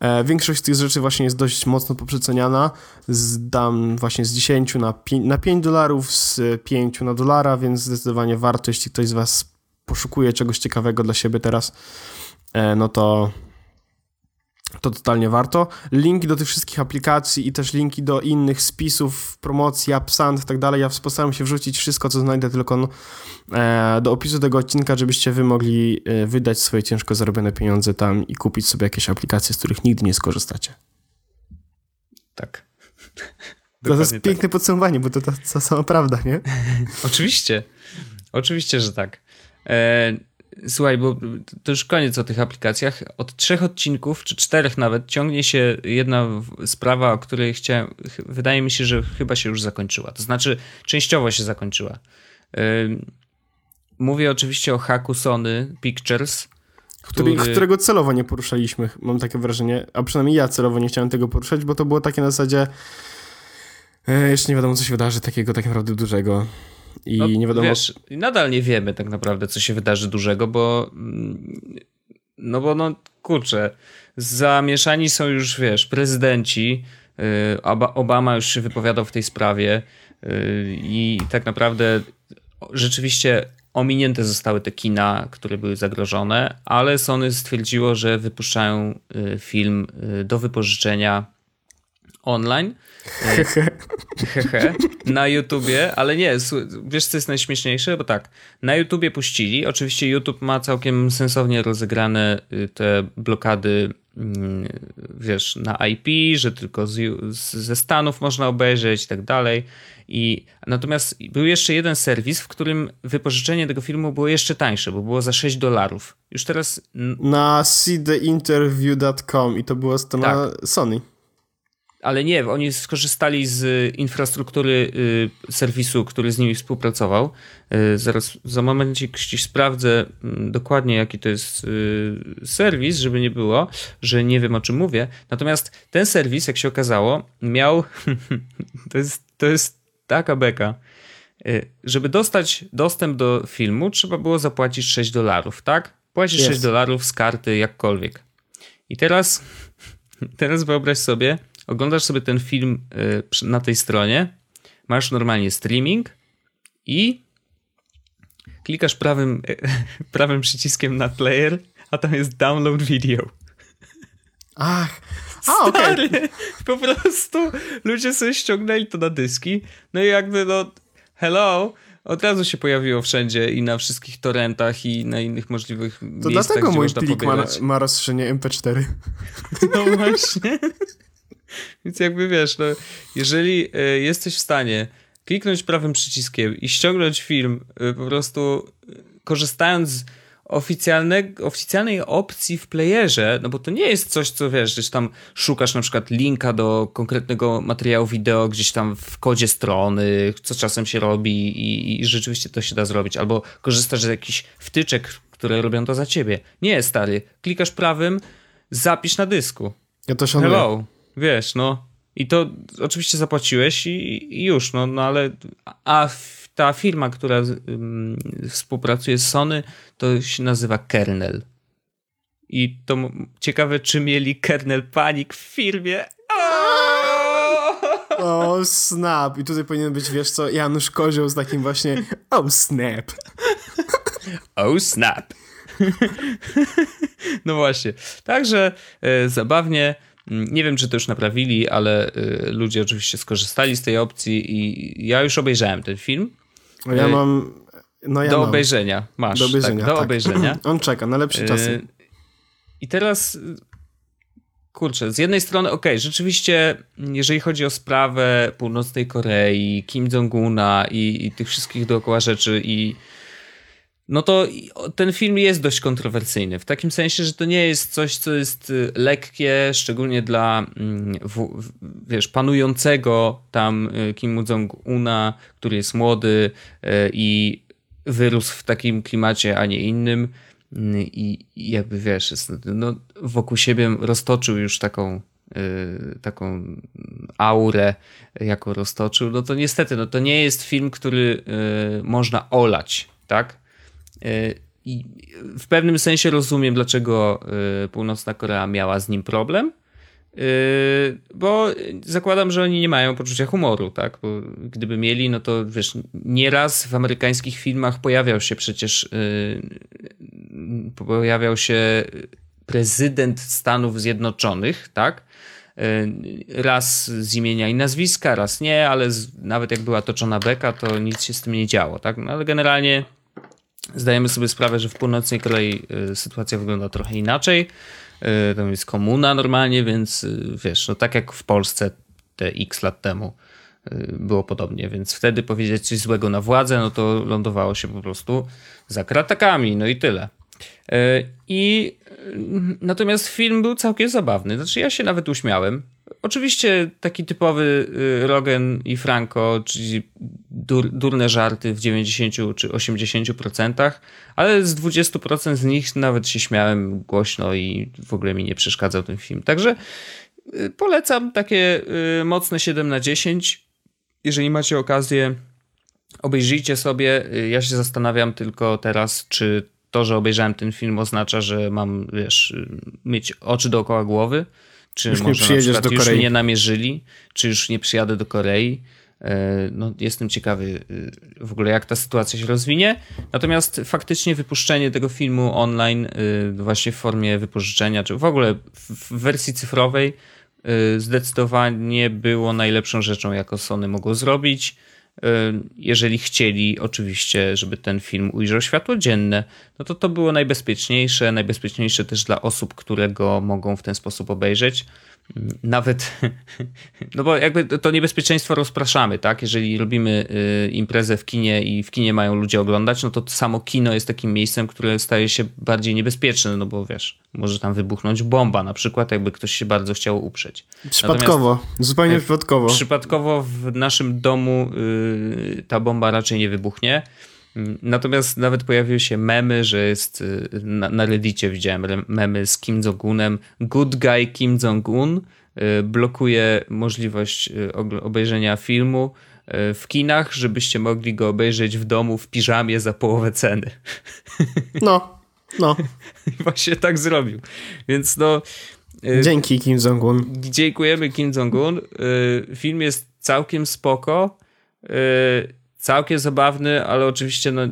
E, większość z tych rzeczy właśnie jest dość mocno poprzeceniana. Zdam właśnie z 10 na 5, na 5 dolarów, z 5 na dolara, więc zdecydowanie warto, jeśli ktoś z Was poszukuje czegoś ciekawego dla siebie teraz, no to to totalnie warto. Linki do tych wszystkich aplikacji i też linki do innych spisów, promocji, AppSand i tak dalej. Ja postaram się wrzucić wszystko, co znajdę tylko e, do opisu tego odcinka, żebyście wy mogli e, wydać swoje ciężko zarobione pieniądze tam i kupić sobie jakieś aplikacje, z których nigdy nie skorzystacie. Tak. to jest tak. piękne podsumowanie, bo to, to sama prawda, nie? <laughs> Oczywiście. Oczywiście, że tak. E Słuchaj, bo to już koniec o tych aplikacjach. Od trzech odcinków, czy czterech nawet, ciągnie się jedna sprawa, o której chciałem. Wydaje mi się, że chyba się już zakończyła. To znaczy, częściowo się zakończyła. Mówię oczywiście o haku Sony Pictures. Który... Którego celowo nie poruszaliśmy, mam takie wrażenie. A przynajmniej ja celowo nie chciałem tego poruszać, bo to było takie na zasadzie. E, jeszcze nie wiadomo, co się wydarzy takiego tak naprawdę dużego. I no, nie wiadomo. Wiesz, nadal nie wiemy tak naprawdę, co się wydarzy dużego, bo. Mm, no bo, no kurczę, zamieszani są już, wiesz, prezydenci. Y, Obama już się wypowiadał w tej sprawie y, i tak naprawdę rzeczywiście ominięte zostały te kina, które były zagrożone, ale Sony stwierdziło, że wypuszczają y, film do wypożyczenia online <laughs> Hehe. na YouTubie, ale nie, wiesz co jest najśmieszniejsze? Bo tak, na YouTubie puścili, oczywiście YouTube ma całkiem sensownie rozegrane y, te blokady mm, wiesz, na IP, że tylko z, ze Stanów można obejrzeć i tak dalej. I natomiast był jeszcze jeden serwis, w którym wypożyczenie tego filmu było jeszcze tańsze, bo było za 6 dolarów. Już teraz. Na seetheinterview.com i to była strona tak. Sony ale nie, oni skorzystali z infrastruktury y, serwisu, który z nimi współpracował. Y, zaraz za moment ci sprawdzę mm, dokładnie, jaki to jest y, serwis, żeby nie było, że nie wiem o czym mówię. Natomiast ten serwis, jak się okazało, miał. <laughs> to, jest, to jest taka beka. Żeby dostać dostęp do filmu, trzeba było zapłacić 6 dolarów, tak? Płacisz yes. 6 dolarów z karty, jakkolwiek. I teraz, <laughs> teraz wyobraź sobie, oglądasz sobie ten film y, na tej stronie, masz normalnie streaming i klikasz prawym, <laughs> prawym przyciskiem na player, a tam jest download video. Ach, a, okej. Okay. Po prostu ludzie sobie ściągnęli to na dyski, no i jakby no, hello, od razu się pojawiło wszędzie i na wszystkich torrentach i na innych możliwych to miejscach, To dlatego mój plik ma, ma rozszerzenie MP4. <laughs> No właśnie. <laughs> Więc jakby wiesz, no, jeżeli e, jesteś w stanie kliknąć prawym przyciskiem i ściągnąć film e, po prostu e, korzystając oficjalne, oficjalnej opcji w playerze, no bo to nie jest coś, co wiesz, gdzieś tam szukasz na przykład linka do konkretnego materiału wideo gdzieś tam w kodzie strony, co czasem się robi i, i rzeczywiście to się da zrobić, albo korzystasz z jakichś wtyczek, które robią to za ciebie. Nie, stary, klikasz prawym, zapisz na dysku. Ja to szanuję. Hello, wiesz, no. I to oczywiście zapłaciłeś i, i już, no, no ale a ta firma, która um, współpracuje z Sony, to się nazywa Kernel. I to ciekawe, czy mieli kernel panik w firmie. O, oh, snap. I tutaj powinien być, wiesz co, Janusz Kozioł z takim właśnie oh, snap. Oh, snap. <laughs> no właśnie. Także e, zabawnie. Mm, nie wiem, czy to już naprawili, ale y, ludzie oczywiście skorzystali z tej opcji i ja już obejrzałem ten film. Ja y, mam. No ja do mam. obejrzenia. Masz. Do obejrzenia. Tak, do tak. obejrzenia. <clears throat> On czeka na lepsze czasy. Y, I teraz. Kurczę, z jednej strony, okej, okay, rzeczywiście, jeżeli chodzi o sprawę północnej Korei, Kim Jong-una i, i tych wszystkich dookoła rzeczy i no to ten film jest dość kontrowersyjny. W takim sensie, że to nie jest coś, co jest y, lekkie, szczególnie dla mm, wiesz, panującego tam y, Kim Jong-una, który jest młody y, i wyrósł w takim klimacie, a nie innym. I, jakby wiesz, jest, no, wokół siebie roztoczył już taką taką aurę, jaką roztoczył, no to niestety, no to nie jest film, który można olać, tak? E, I w pewnym sensie rozumiem, dlaczego e, Północna Korea miała z nim problem, e, bo zakładam, że oni nie mają poczucia humoru, tak? Bo gdyby mieli, no to wiesz, nieraz w amerykańskich filmach pojawiał się przecież pojawiał się prezydent Stanów Zjednoczonych, tak? Raz z imienia i nazwiska, raz nie, ale nawet jak była toczona beka, to nic się z tym nie działo, tak? No, ale generalnie Zdajemy sobie sprawę, że w północnej Korei y, sytuacja wygląda trochę inaczej. Y, tam jest komuna normalnie, więc y, wiesz, no tak jak w Polsce te x lat temu było podobnie, więc wtedy powiedzieć coś złego na władzę, no to lądowało się po prostu za kratakami, no i tyle. I natomiast film był całkiem zabawny. Znaczy, ja się nawet uśmiałem. Oczywiście taki typowy y, Rogen i Franco, czyli dur, durne żarty w 90 czy 80%, ale z 20% z nich nawet się śmiałem głośno i w ogóle mi nie przeszkadzał ten film. Także y, polecam takie y, mocne 7 na 10. Jeżeli macie okazję, obejrzyjcie sobie. Ja się zastanawiam tylko teraz, czy to, że obejrzałem ten film oznacza, że mam, wiesz, mieć oczy dookoła głowy czy już może nie przyjedziesz do Korei. już nie namierzyli, czy już nie przyjadę do Korei. E, no, jestem ciekawy e, w ogóle, jak ta sytuacja się rozwinie. Natomiast faktycznie wypuszczenie tego filmu online, e, właśnie w formie wypożyczenia, czy w ogóle w wersji cyfrowej, zdecydowanie było najlepszą rzeczą, jaką Sony mogło zrobić. Jeżeli chcieli, oczywiście, żeby ten film ujrzał światło dzienne, no to to było najbezpieczniejsze, najbezpieczniejsze też dla osób, które go mogą w ten sposób obejrzeć nawet, <laughs> no bo jakby to niebezpieczeństwo rozpraszamy, tak? Jeżeli robimy y, imprezę w kinie i w kinie mają ludzie oglądać, no to, samo kino jest takim miejscem, które staje się bardziej niebezpieczne, no bo wiesz, może tam wybuchnąć bomba na przykład, jakby ktoś się bardzo chciał uprzeć. Przypadkowo, Natomiast, zupełnie przypadkowo. Przypadkowo w naszym domu y, ta bomba raczej nie wybuchnie. Natomiast nawet pojawiły się memy, że jest y, na, na Reddicie widziałem memy z Kim Jong-unem. Good guy Kim Jong-un y, blokuje możliwość y, obejrzenia filmu w kinach, żebyście mogli go obejrzeć w domu w piżamie za połowę ceny. <laughs> No, no. Właśnie tak zrobił. Więc no... Dzięki Kim Jong-un. Dziękujemy Kim Jong-un. Film jest całkiem spoko całkiem zabawny, ale oczywiście no,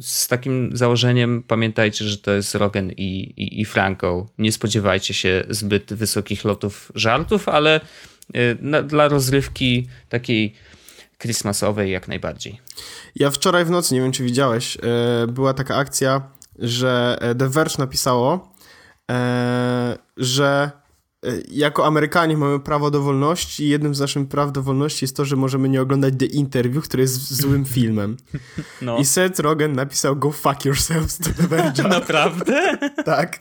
z takim założeniem pamiętajcie, że to jest Rogen i, i, i Franco. Nie spodziewajcie się zbyt wysokich lotów żartów, ale y, na, dla rozrywki takiej christmasowej jak najbardziej. Ja wczoraj w nocy, nie wiem czy widziałeś, y, była taka akcja, że The Verge napisało, y, że jako Amerykanie mamy prawo do wolności i jednym z naszych praw do wolności jest to, że możemy nie oglądać The Interview, który jest złym <laughs> filmem. No. I Seth Rogen napisał Go fuck yourselves to the Verge. <laughs> Naprawdę? <laughs> tak.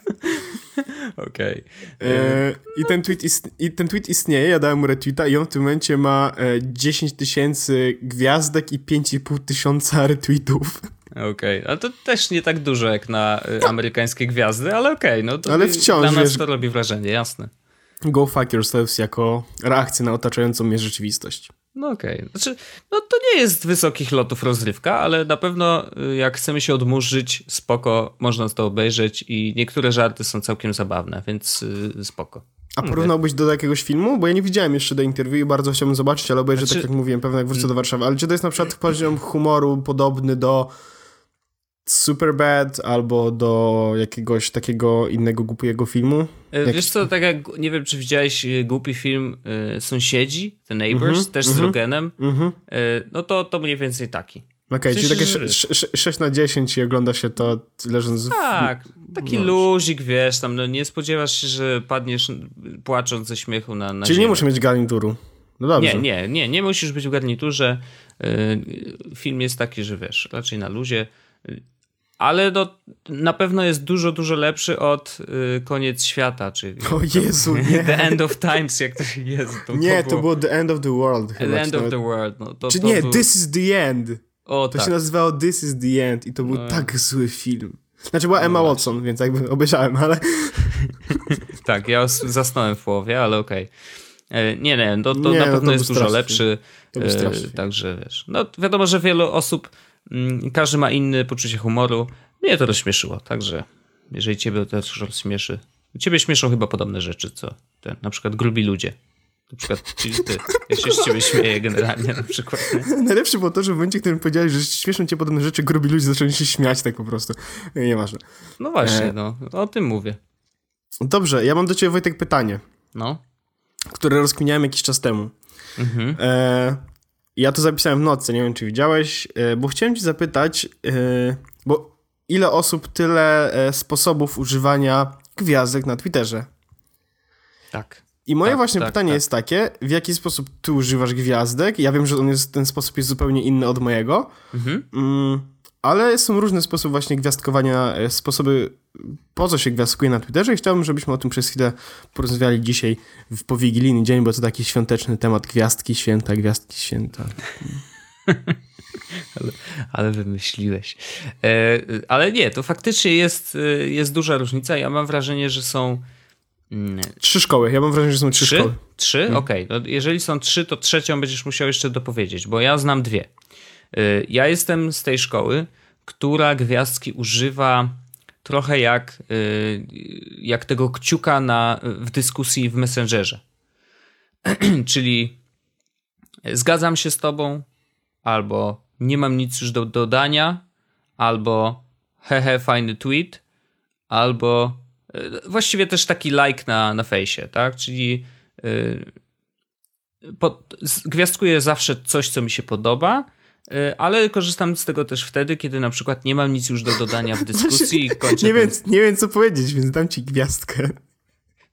Okej. Okay. E, I, ten tweet I ten tweet istnieje, ja dałem mu retweeta i on w tym momencie ma e, 10 tysięcy gwiazdek i 5,5 tysiąca retweetów. Okej, okay. a to też nie tak dużo jak na y, amerykańskie gwiazdy, ale okej, okay, no to ale wciąż, dla nas wiesz, to robi wrażenie, jasne. Go fuck yourselves jako reakcja na otaczającą mnie rzeczywistość. No okej. Okay. Znaczy, no to nie jest wysokich lotów rozrywka, ale na pewno y, jak chcemy się odmurzyć, spoko, można to obejrzeć i niektóre żarty są całkiem zabawne, więc yy, spoko. A porównałbyś do jakiegoś filmu? Bo ja nie widziałem jeszcze do interwiu i bardzo chciałbym zobaczyć, ale obejrzę, znaczy... tak jak mówiłem, pewnie jak wrócę do Warszawy. Ale czy to jest na przykład <clears throat> poziom humoru podobny do Superbad albo do jakiegoś takiego innego głupiego filmu? Jak... Wiesz co, tak jak, nie wiem czy widziałeś e, głupi film y, Sąsiedzi, The Neighbors, mm -hmm, też mm -hmm, z mhm, Rogenem, mm -hmm. y, no to, to mniej więcej taki. Okej, okay, czyli takie 6 na 10 i ogląda się to leżąc w... Tak, taki no. luzik, wiesz, tam no, nie spodziewasz się, że padniesz płacząc ze śmiechu na, na Czyli ziemię. nie muszę mieć garnituru. No dobrze. Nie, nie, nie, nie musisz być w garniturze. Film jest taki, że wiesz, raczej na luzie ale do, na pewno jest dużo, dużo lepszy od y, Koniec Świata, czyli <laughs> o Jezu, <laughs> nie. The End of Times, jak to się <laughs> jest. To, nie, to było, to było The End of the World. The End of the World. No, to, Czy to nie, był... This is the End. O, to tak. się nazywało This is the End i to był no. tak zły film. Znaczy była Emma no Watson, więc jakby obejrzałem, ale... tak, ja zasnąłem w połowie, ale okej. Okay. E, nie, nie, to, to nie, na no pewno jest dużo lepszy. To był e, także wiesz, no wiadomo, że wielu osób każdy ma inne poczucie humoru. Mnie to rozśmieszyło, także jeżeli ciebie to też rozśmieszy. Ciebie śmieszą chyba podobne rzeczy, co ten, na przykład grubi ludzie. Na przykład ty. Ja się z ciebie śmieję generalnie na przykład. Nie? Najlepsze było to, że w momencie, w którym powiedziałeś, że śmieszą cię podobne rzeczy, grubi ludzie zaczęli się śmiać tak po prostu. Nieważne. No właśnie, e... no. O tym mówię. Dobrze, ja mam do ciebie Wojtek pytanie. No. Które rozkminiałem jakiś czas temu. Mhm. E... Ja to zapisałem w nocy, nie wiem czy widziałeś, e, bo chciałem ci zapytać, e, bo ile osób, tyle e, sposobów używania gwiazdek na Twitterze. Tak. I moje tak, właśnie tak, pytanie tak. jest takie, w jaki sposób ty używasz gwiazdek? Ja wiem, że on jest, ten sposób jest zupełnie inny od mojego, mhm. mm, ale są różne sposoby właśnie gwiazdkowania, e, sposoby po co się gwiazdkuje na Twitterze i chciałbym, żebyśmy o tym przez chwilę porozmawiali dzisiaj w powigilijny dzień, bo to taki świąteczny temat gwiazdki święta, gwiazdki święta. <laughs> ale, ale wymyśliłeś. E, ale nie, to faktycznie jest, e, jest duża różnica. Ja mam wrażenie, że są mm, Trzy szkoły. Ja mam wrażenie, że są trzy, trzy? szkoły. Trzy? Hmm. Okej. Okay. No, jeżeli są trzy, to trzecią będziesz musiał jeszcze dopowiedzieć, bo ja znam dwie. Y, ja jestem z tej szkoły, która gwiazdki używa trochę jak, y, jak tego kciuka na, w dyskusji w Messengerze. <clears throat> Czyli zgadzam się z tobą, albo nie mam nic już do dodania, albo hehe, fajny tweet, albo y, właściwie też taki like na, na fejsie, tak? Czyli pod, gwiazdkuję zawsze coś, co mi się podoba, ale korzystam z tego też wtedy, kiedy na przykład nie mam nic już do dodania w <laughs> dyskusji i kończę. Nie, ten... wiem, nie wiem, co powiedzieć, więc dam ci gwiazdkę.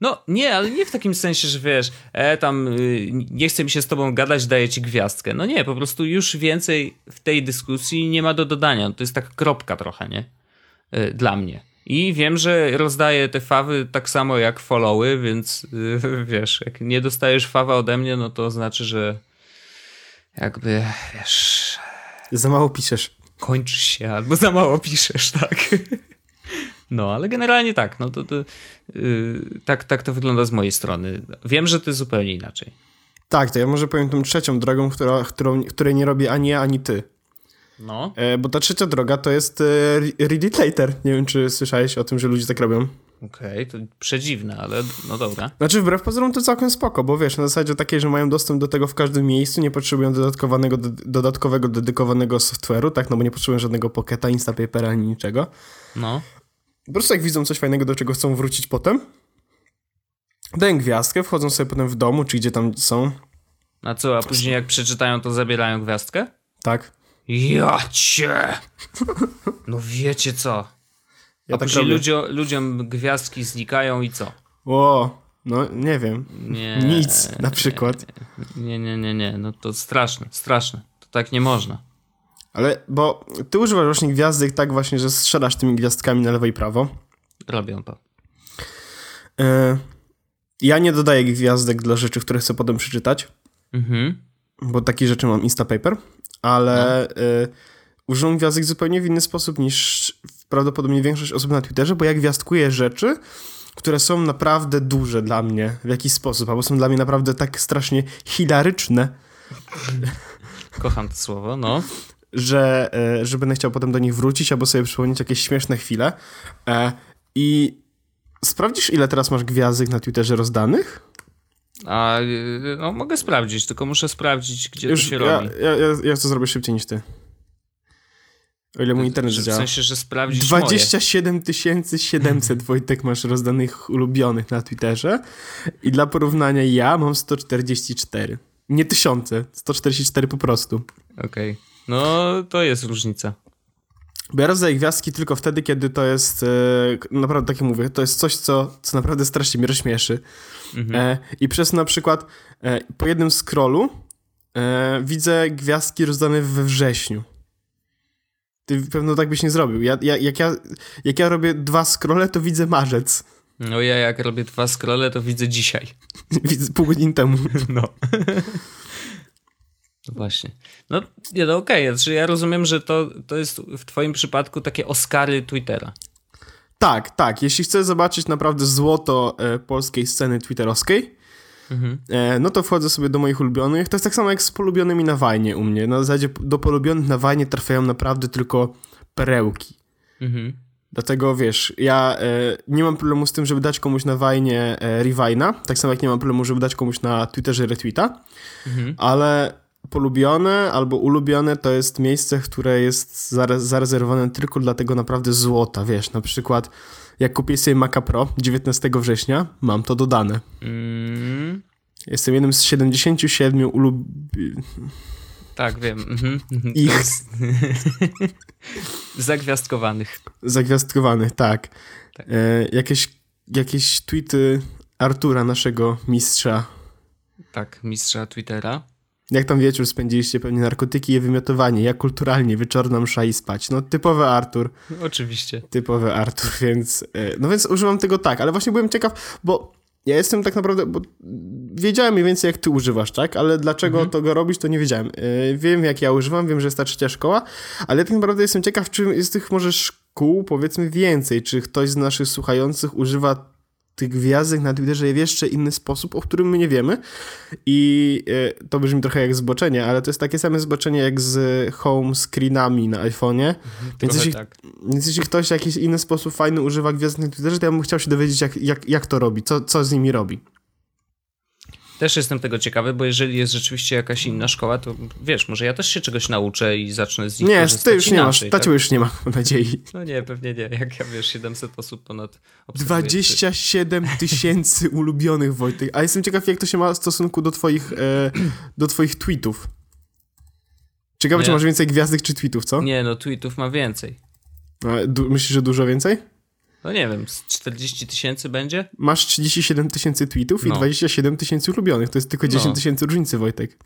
No nie, ale nie w takim sensie, że wiesz, e, tam y, nie chce mi się z tobą gadać, daję ci gwiazdkę. No nie, po prostu już więcej w tej dyskusji nie ma do dodania. To jest taka kropka trochę, nie? E, dla mnie. I wiem, że rozdaję te fawy tak samo jak followy, więc y, <laughs> wiesz, jak nie dostajesz fawa ode mnie, no to znaczy, że jakby, wiesz... Za mało piszesz. Kończysz się, albo za mało piszesz, tak. No, ale generalnie tak, no to, to yy, tak, tak to wygląda z mojej strony. Wiem, że to jest zupełnie inaczej. Tak, to ja może powiem tą trzecią drogą, która, którą, której nie robię ani ja, ani ty. No. E, bo ta trzecia droga to jest e, read it later. Nie wiem, czy słyszałeś o tym, że ludzie tak robią. Okej, okay, to przedziwne, ale no dobra. Znaczy wbrew pozorom to całkiem spoko, bo wiesz, na zasadzie takiej, że mają dostęp do tego w każdym miejscu, nie potrzebują dodatkowego, dodatkowego dedykowanego software'u, tak, no bo nie potrzebują żadnego Pocketa, Instapapera ani niczego. No. Po prostu jak widzą coś fajnego, do czego chcą wrócić potem, dają gwiazdkę, wchodzą sobie potem w domu, czy gdzie tam są. A co, a później jak przeczytają, to zabierają gwiazdkę? Tak. Ja cię! No wiecie co? Ja A tak później ludziom, ludziom gwiazdki znikają i co? O, No, nie wiem. Nie. Nic, na przykład. Nie, nie, nie, nie. No to straszne, straszne. To tak nie można. Ale, bo ty używasz właśnie gwiazdek tak właśnie, że strzelasz tymi gwiazdkami na lewo i prawo. Robią to. E, ja nie dodaję gwiazdek dla rzeczy, które chcę potem przeczytać, Mhm. bo takie rzeczy mam Instapaper, ale e, używam gwiazdek zupełnie w inny sposób niż prawdopodobnie większość osób na Twitterze, bo ja gwiazdkuję rzeczy, które są naprawdę duże dla mnie w jakiś sposób, albo są dla mnie naprawdę tak strasznie hilaryczne, Kocham to słowo, no. że, e, że będę chciał potem do nich wrócić albo sobie przypomnieć jakieś śmieszne chwile. E, I sprawdzisz, ile teraz masz gwiazdek na Twitterze rozdanych? A y, no, mogę sprawdzić, tylko muszę sprawdzić, gdzie Już to się ja, robi. ja, ja, ja to zrobię szybciej niż ty. O ile mój internet Że w działa. sensie, że sprawdzić 27 700 Wojtek masz rozdanych ulubionych na Twitterze i dla porównania ja mam 144. Nie tysiące, 144 po prostu. Okej. No, to jest różnica. Bo ja rozdaję gwiazdki tylko wtedy, kiedy to jest, e, naprawdę tak jak mówię, to jest coś, co, co naprawdę strasznie mnie rozśmieszy. Mhm. E, I przez na przykład e, po jednym scrollu e, widzę gwiazdki rozdane we wrześniu. Ty pewno tak byś nie zrobił. Ja, ja, jak, ja, jak ja robię dwa scrolle, to widzę marzec. No ja jak robię dwa scrolle, to widzę dzisiaj. <laughs> Widzę pół godziny temu. <laughs> No. No właśnie. No, nie, no okej, znaczy ja rozumiem, że to, to jest w twoim przypadku takie Oscary Twittera. Tak, tak. Jeśli chcę zobaczyć naprawdę złoto e, polskiej sceny twitterowskiej, Mhm. e, no to wchodzę sobie do moich ulubionych. To jest tak samo jak z polubionymi na Wajnie u mnie. Na zasadzie do polubionych na Wajnie trafiają naprawdę tylko perełki. Mhm. Dlatego wiesz, ja e, nie mam problemu z tym, żeby dać komuś na Wajnie e, Rewina, tak samo jak nie mam problemu, żeby dać komuś na Twitterze retweeta, Mhm. ale polubione albo ulubione to jest miejsce, które jest zare- zarezerwowane tylko dla tego naprawdę złota, wiesz, na przykład jak kupię sobie Maca Pro 19 września, mam to dodane. Mm, Jestem jednym z 77 ulub... tak, wiem. Mhm. mhm. Ich. Jest- <laughs> Zagwiazdkowanych. zagwiazdkowanych, tak. Tak. E, jakieś, jakieś tweety Artura, naszego mistrza Tak, mistrza Twittera. Jak tam wieczór spędziliście? Pewnie narkotyki i wymiotowanie. Ja kulturalnie, wieczorna msza i spać. No typowy Artur, Oczywiście. typowy Artur, więc... e, No więc używam tego tak, ale właśnie byłem ciekaw, bo ja jestem tak naprawdę... Bo wiedziałem mniej więcej jak ty używasz, tak? Ale dlaczego Mhm. to go robisz, to nie wiedziałem. E, Wiem jak ja używam, wiem, że jest ta trzecia szkoła, ale tak naprawdę jestem ciekaw, czy jest tych może szkół, powiedzmy, więcej. Czy ktoś z naszych słuchających używa tych gwiazdek na Twitterze w jeszcze inny sposób, o którym my nie wiemy. I e, to brzmi trochę jak zboczenie, ale to jest takie same zboczenie jak z home screenami na iPhone'ie. Więc Trochę jeśli, tak. więc jeśli ktoś w jakiś inny sposób fajny używa gwiazdek na Twitterze, to ja bym chciał się dowiedzieć, jak, jak, jak to robi, co, co z nimi robi. Też jestem tego ciekawy, bo jeżeli jest rzeczywiście jakaś inna szkoła, to wiesz, może ja też się czegoś nauczę i zacznę z nich Nie, ty już nie masz, tak? już nie ma, nadziei. No nie, pewnie nie. Jak ja wiesz, 700 osób ponad obserwuje. 27 tysięcy <laughs> ulubionych, Wojtek. A jestem ciekaw, jak to się ma w stosunku do twoich, e, do twoich tweetów. Ciekawe, czy Nie. masz więcej gwiazdek czy tweetów, co? Nie, no tweetów ma więcej. A, myślisz, że dużo więcej? No nie wiem, z 40 tysięcy będzie? Masz 37 tysięcy tweetów i No. 27 tysięcy ulubionych. To jest tylko 10 No. tysięcy różnicy, Wojtek.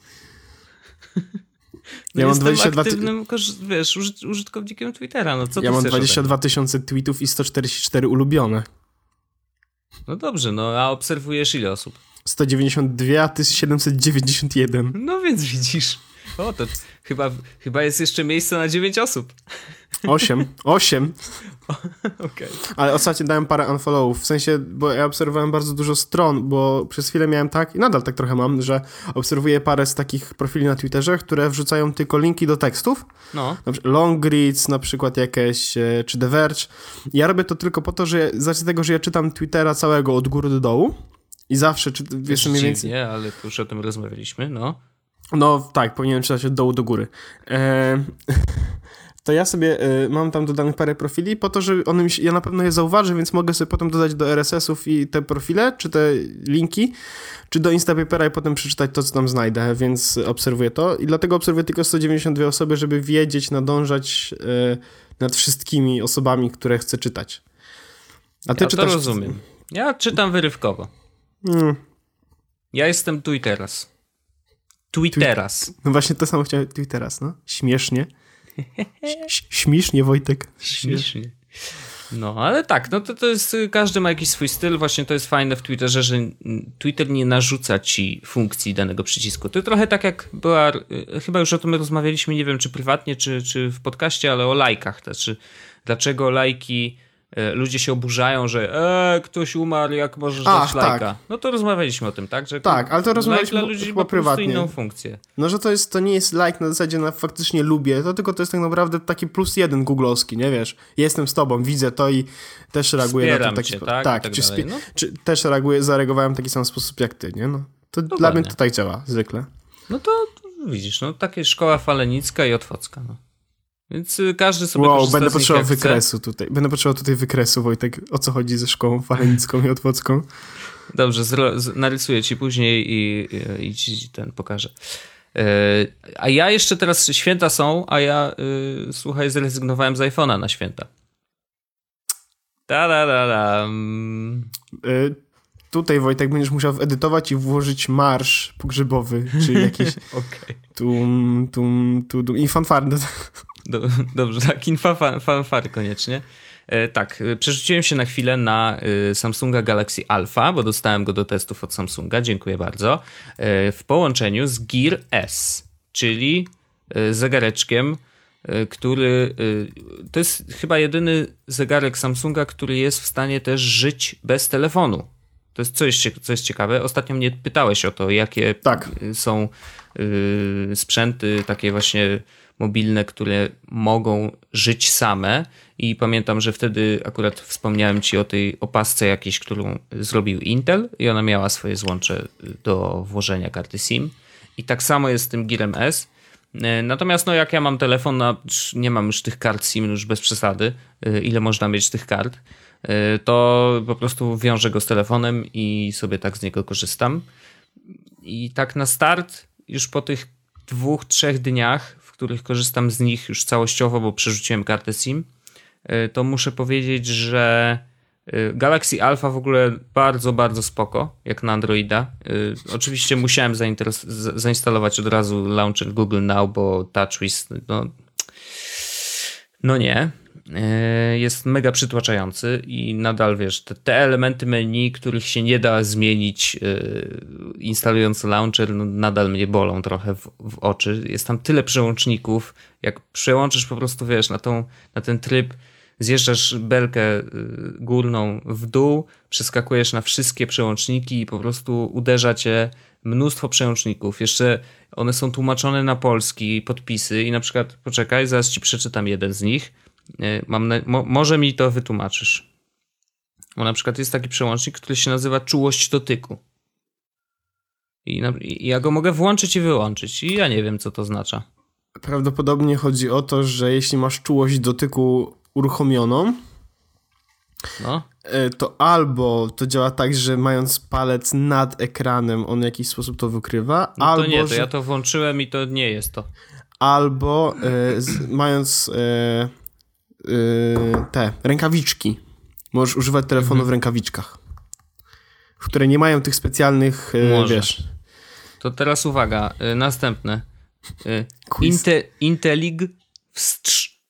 No Ja mam jestem 22 ty- aktywnym, korz- wiesz, użyt- użytkownikiem Twittera, no co ja ty mam chcesz ode mnie? 22 tysiące tweetów i 144 ulubione. No dobrze, no a obserwujesz ile osób? 192, a ty 791. No więc widzisz. O, to chyba, chyba jest jeszcze miejsce na 9 osób. 8. 8. <laughs> Okej. Ale ostatnio dałem parę unfollowów, w sensie, bo ja obserwowałem bardzo dużo stron, bo przez chwilę miałem tak, i nadal tak trochę mam, że obserwuję parę z takich profili na Twitterze, które wrzucają tylko linki do tekstów, No, long reads, na przykład jakieś, e, czy The Verge. Ja robię to tylko po to, że z racji tego, że ja czytam Twittera całego od góry do dołu i zawsze, czy, wiesz, mniej więcej... dziwnie, ale to już o tym rozmawialiśmy, no. No tak, powinienem czytać od dołu do góry. E, to ja sobie e, mam tam dodanych parę profili po to, że one mi się, ja na pewno je zauważę, więc mogę sobie potem dodać do RSS-ów i te profile, czy te linki, czy do Instapapera i potem przeczytać to, co tam znajdę, więc obserwuję to i dlatego obserwuję tylko 192 osoby, żeby wiedzieć, nadążać e, nad wszystkimi osobami, które chcę czytać. A ty Ja to czytasz... rozumiem. Ja czytam wyrywkowo. Mm. Ja jestem tu i teraz. Teraz. No właśnie to samo chciałem teraz, no. Śmiesznie. Ś- śmiesznie, Wojtek. Śmiesznie. No, ale tak, no to, to jest, każdy ma jakiś swój styl, właśnie to jest fajne w Twitterze, że Twitter nie narzuca ci funkcji danego przycisku. To trochę tak jak była, y, chyba już o tym rozmawialiśmy, nie wiem czy prywatnie, czy, czy w podcaście, ale o lajkach, znaczy dlaczego lajki ludzie się oburzają, że e, ktoś umarł, jak możesz Ach, dać lajka. Tak. No to rozmawialiśmy o tym, tak? Że tak, ale to rozmawialiśmy like dla ludzi chyba prywatnie. inną funkcję. No, że to, jest, to nie jest like na zasadzie na faktycznie lubię, to tylko to jest tak naprawdę taki plus jeden googlowski, nie wiesz? Jestem z tobą, widzę to i też reaguję Wspieram na to. Taki cię, tak? tak, tak czy, dalej, no. czy też reaguję, zareagowałem w taki sam sposób jak ty, nie? No, to dla mnie to tak działa zwykle. No to, to widzisz, no takie szkoła falenicka i otwocka, no. Więc y, każdy sobie Wow, będę potrzebował wykresu chce. tutaj. Będę potrzebował tutaj wykresu, Wojtek, o co chodzi ze szkołą falenicką i otwocką. Dobrze, narysuję ci później i, i, i ci ten pokażę. Yy, a ja jeszcze teraz, święta są, a ja, yy, słuchaj, zrezygnowałem z iPhone'a na święta. Da, da, da, da. Yy, tutaj, Wojtek, będziesz musiał edytować i włożyć marsz pogrzebowy, czy jakiś <laughs> okay. tum, tum, tum, tum i fanfary. Do, <laughs> dobrze, tak, infa fanfary koniecznie. E, tak, e, przerzuciłem się na chwilę na e, Samsunga Galaxy Alpha, bo dostałem go do testów od Samsunga, dziękuję bardzo, w połączeniu z Gear S, czyli zegareczkiem, który to jest chyba jedyny zegarek Samsunga, który jest w stanie też żyć bez telefonu. To jest coś, co jest ciekawe. Ostatnio mnie pytałeś o to, jakie tak. są sprzęty takie właśnie mobilne, które mogą żyć same. I pamiętam, że wtedy akurat wspomniałem ci o tej opasce jakiejś, którą zrobił Intel i ona miała swoje złącze do włożenia karty SIM. I tak samo jest z tym Gearem S. E, natomiast no jak ja mam telefon, no, nie mam już tych kart SIM już bez przesady, e, ile można mieć tych kart, e, to po prostu wiążę go z telefonem i sobie tak z niego korzystam. I tak na start, już po tych dwóch, trzech dniach których korzystam z nich już całościowo, bo przerzuciłem kartę SIM, y, to muszę powiedzieć, że y, Galaxy Alpha w ogóle bardzo, bardzo spoko, jak na Androida. Y, oczywiście musiałem zainstalować od razu launcher Google Now, bo TouchWiz, no, no nie. E, jest mega przytłaczający i nadal wiesz, te, te, elementy menu, których się nie da zmienić e, instalując launcher, no, nadal mnie bolą trochę w, w, oczy. Jest tam tyle przełączników, jak przełączysz po prostu, wiesz, na, tą, na ten tryb, zjeżdżasz belkę e, górną w dół, przeskakujesz na wszystkie przełączniki i po prostu uderza cię mnóstwo przełączników. Jeszcze one są tłumaczone na polski, podpisy i na przykład, poczekaj, zaraz ci przeczytam jeden z nich mam na, mo, może mi to wytłumaczysz. Bo na przykład jest taki przełącznik, który się nazywa czułość dotyku. I, na, I, ja go mogę włączyć i wyłączyć. I ja nie wiem, co to oznacza. Prawdopodobnie chodzi o to, że jeśli masz czułość dotyku uruchomioną, no. E, to albo to działa tak, że mając palec nad ekranem, on w jakiś sposób to wykrywa, no albo. To nie, to ja to włączyłem i to nie jest to. Albo e, z, mając. E, te rękawiczki. Możesz używać telefonu mhm. w rękawiczkach, które nie mają tych specjalnych, y, Może. wiesz... To teraz uwaga, y, następne. Inte, Intelig wstrz.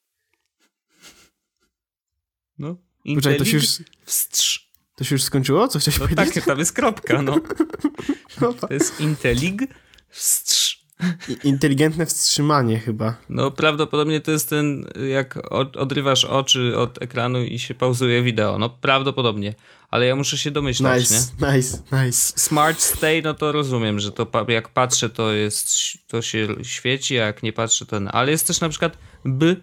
No. Intelig to się już... wstrz. To się już skończyło? Co chciałeś no powiedzieć? Tak, tam jest kropka, no. <laughs> no to jest Intelig wstrz. Inteligentne wstrzymanie chyba. No prawdopodobnie to jest ten, jak odrywasz oczy od ekranu i się pauzuje wideo. No prawdopodobnie, ale ja muszę się domyślać, nice, nie? Nice, nice. Smart stay, no to rozumiem, że to jak patrzę, to jest, to się świeci, a jak nie patrzę, to... Ale jest też na przykład b,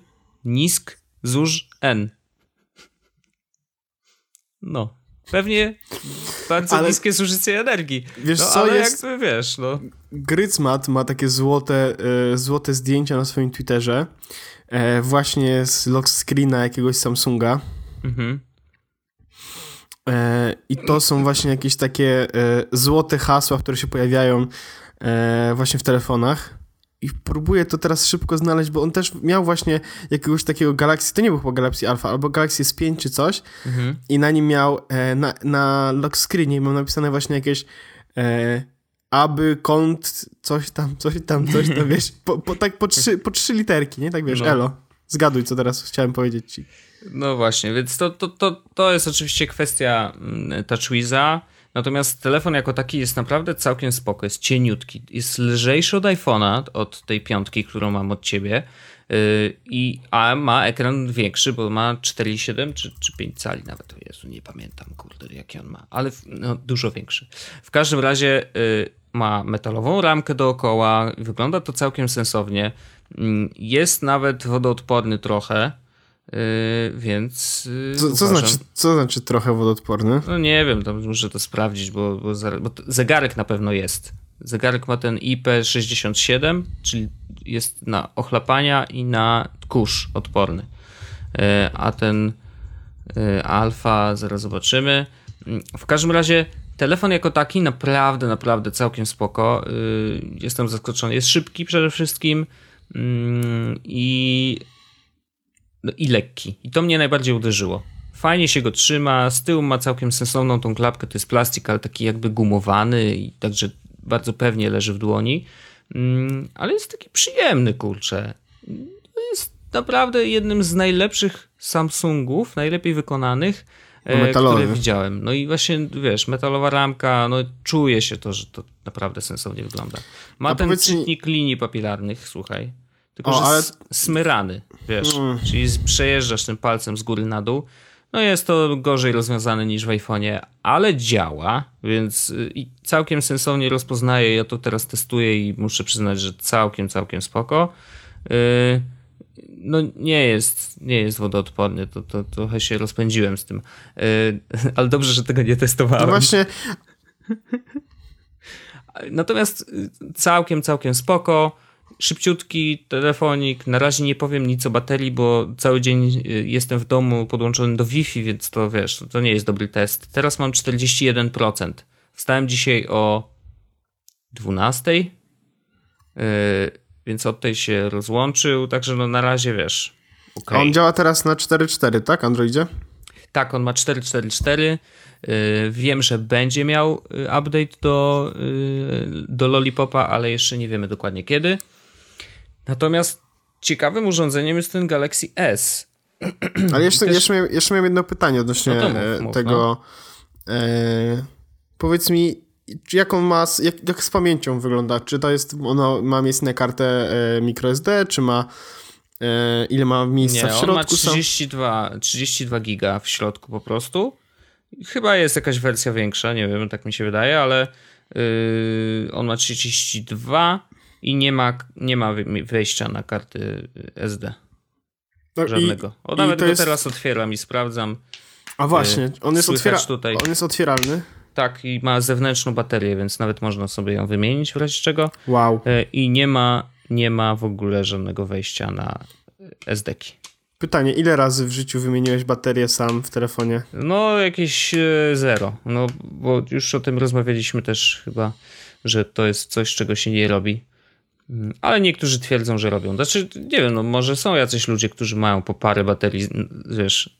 nisk, zuż, n. No. Pewnie bardzo ale, niskie zużycie energii. Wiesz no, co, ale jest... jakby wiesz, no. Grycmat ma takie złote, e, złote zdjęcia na swoim Twitterze e, właśnie z lock screena jakiegoś Samsunga. Mhm. E, I to są właśnie jakieś takie e, złote hasła, które się pojawiają e, właśnie w telefonach. I próbuję to teraz szybko znaleźć, bo on też miał właśnie jakiegoś takiego Galaxy, to nie był chyba Galaxy Alpha, albo Galaxy S5 czy coś Mhm. i na nim miał, e, na, na lock screenie mam napisane właśnie jakieś e, aby, kont, coś tam, coś tam, coś tam, wiesz, <laughs> po, po, tak po trzy, po trzy literki, nie? Tak wiesz, No. elo, zgaduj, co teraz chciałem powiedzieć ci. No właśnie, więc to, to, to, to jest oczywiście kwestia mm, TouchWiza. Natomiast telefon jako taki jest naprawdę całkiem spoko, jest cieniutki. Jest lżejszy od iPhone'a, od tej piątki, którą mam od ciebie. Yy, I, a ma ekran większy, bo ma 4,7 czy, czy 5 cali nawet. Jezu, nie pamiętam, kurde, jaki on ma, ale no, dużo większy. W każdym razie yy, ma metalową ramkę dookoła, wygląda to całkiem sensownie. Mm, Jest nawet wodoodporny trochę. Yy, więc. Yy, Co, co, znaczy, co znaczy trochę wodoodporny? No nie wiem, to muszę to sprawdzić, bo, bo, bo zegarek na pewno jest. Zegarek ma ten IP67, czyli jest na ochlapania i na kurz odporny. Yy, A ten alfa, zaraz zobaczymy. Mm, W każdym razie telefon jako taki naprawdę, naprawdę całkiem spoko. Jestem zaskoczony. Jest szybki przede wszystkim mm, i no i lekki. I to mnie najbardziej uderzyło. Fajnie się go trzyma, z tyłu ma całkiem sensowną tą klapkę, to jest plastik, ale taki jakby gumowany i także bardzo pewnie leży w dłoni. Mm, ale jest taki przyjemny, kurczę. Jest naprawdę jednym z najlepszych Samsungów, najlepiej wykonanych, e, Metalowy. które widziałem. No i właśnie, wiesz, metalowa ramka, no czuje się to, że to naprawdę sensownie wygląda. Ma A ten powiedz linii papilarnych, słuchaj. Tylko, O, że ale- smyrany, wiesz, Mm. czyli przejeżdżasz tym palcem z góry na dół. No jest to gorzej rozwiązane niż w iPhone'ie, ale działa, więc y, całkiem sensownie rozpoznaje. Ja to teraz testuję i muszę przyznać, że całkiem, całkiem spoko. Y, No nie jest, nie jest wodoodporny, to, to trochę się rozpędziłem z tym. Y, <laughs> Ale dobrze, że tego nie testowałem. No właśnie, <laughs> Natomiast całkiem, całkiem spoko. Szybciutki telefonik. Na razie nie powiem nic o baterii, bo cały dzień y, jestem w domu podłączony do Wi-Fi, więc to wiesz, to nie jest dobry test. Teraz mam 41%. Wstałem dzisiaj o 12, yy, więc od tej się rozłączył, także no na razie wiesz. a okej. on działa teraz na 4.4, tak, Androidzie? Tak, on ma 444. Yy, Wiem, że będzie miał yy, update do, do Lollipopa, ale jeszcze nie wiemy dokładnie kiedy. Natomiast ciekawym urządzeniem jest ten Galaxy S. <clears throat> Ale jeszcze, Też- jeszcze, miałem, jeszcze miałem jedno pytanie odnośnie No mów, e, mów, tego. E, powiedz mi, czy jak on ma, jak, jak z pamięcią wygląda? Czy to jest, ono ma miejsce na kartę e, microSD, czy ma, e, ile ma miejsca Nie, w on ma środku? sam? 32, 32 giga w środku po prostu. Chyba jest jakaś wersja większa, nie wiem, tak mi się wydaje, ale yy, on ma 32 i nie ma, nie ma wejścia na karty SD. No i- Żadnego. O, nawet go jest- teraz otwieram i sprawdzam. A właśnie, on jest, otwiera, tutaj. on jest otwieralny. Tak, i ma zewnętrzną baterię, więc nawet można sobie ją wymienić w razie czego. Wow. E, I nie ma, nie ma w ogóle żadnego wejścia na SD-ki. Pytanie, ile razy w życiu wymieniłeś baterię sam w telefonie? No, jakieś e, zero. No, bo już o tym rozmawialiśmy też chyba, że to jest coś, czego się nie robi. Mm, Ale niektórzy twierdzą, że robią. Znaczy, nie wiem, no może są jacyś ludzie, którzy mają po parę baterii, wiesz,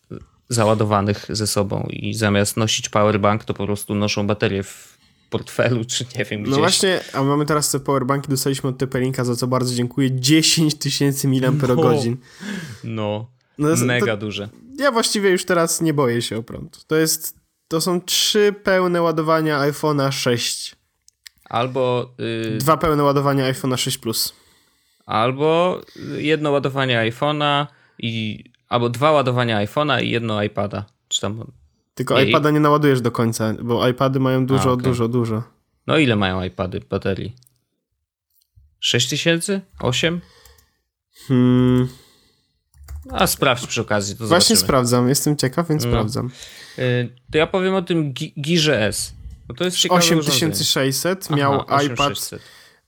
załadowanych ze sobą i zamiast nosić powerbank, to po prostu noszą baterię w portfelu, czy nie wiem, gdzieś. No właśnie, a mamy teraz te powerbanki, dostaliśmy od Tepelinka, za co bardzo dziękuję. 10 tysięcy mAh. No, No, to- mega duże. Ja właściwie już teraz nie boję się o prąd. To jest, to są trzy pełne ładowania iPhone'a 6. Albo, y, Dwa pełne ładowania iPhone'a 6 Plus. albo jedno ładowanie iPhone'a i albo dwa ładowania iPhone'a i jedno iPada. Czy tam. Tylko Nie, iPada nie naładujesz do końca, bo iPady mają dużo, A, okej. dużo, dużo. No ile mają iPady baterii? 6000? 8? Hmm, A sprawdź przy okazji, to właśnie zobaczymy. sprawdzam, jestem ciekaw, więc No. sprawdzam. Y, To ja powiem o tym Gi- Girze S. No to jest ciekawe 8600 urządzenie. miał Aha, iPad. 8600.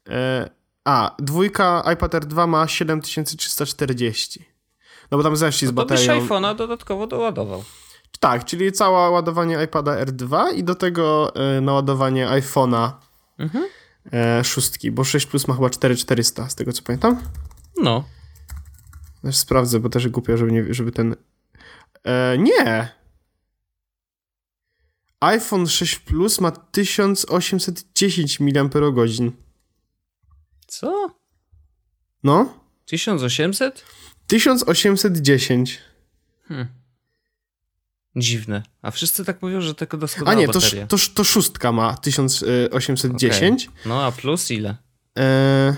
E, a, dwójka iPad R2 ma 7340. No bo tam zeszli z No to byś baterią. iPhone'a dodatkowo doładował. Tak, czyli całe ładowanie iPada R2 i do tego e, naładowanie iPhone'a Mhm. e, szóstki, bo 6 Plus ma chyba 4400, z tego co pamiętam. No. Też sprawdzę, bo też głupio, żeby, nie, żeby ten... E, nie! iPhone 6 Plus ma 1810 mAh. Co? No? 1800? 1810. Hmm. Dziwne. A wszyscy tak mówią, że tylko doskonała A nie, to, bateria. to, to szóstka ma 1810. Okej. No a plus ile? E,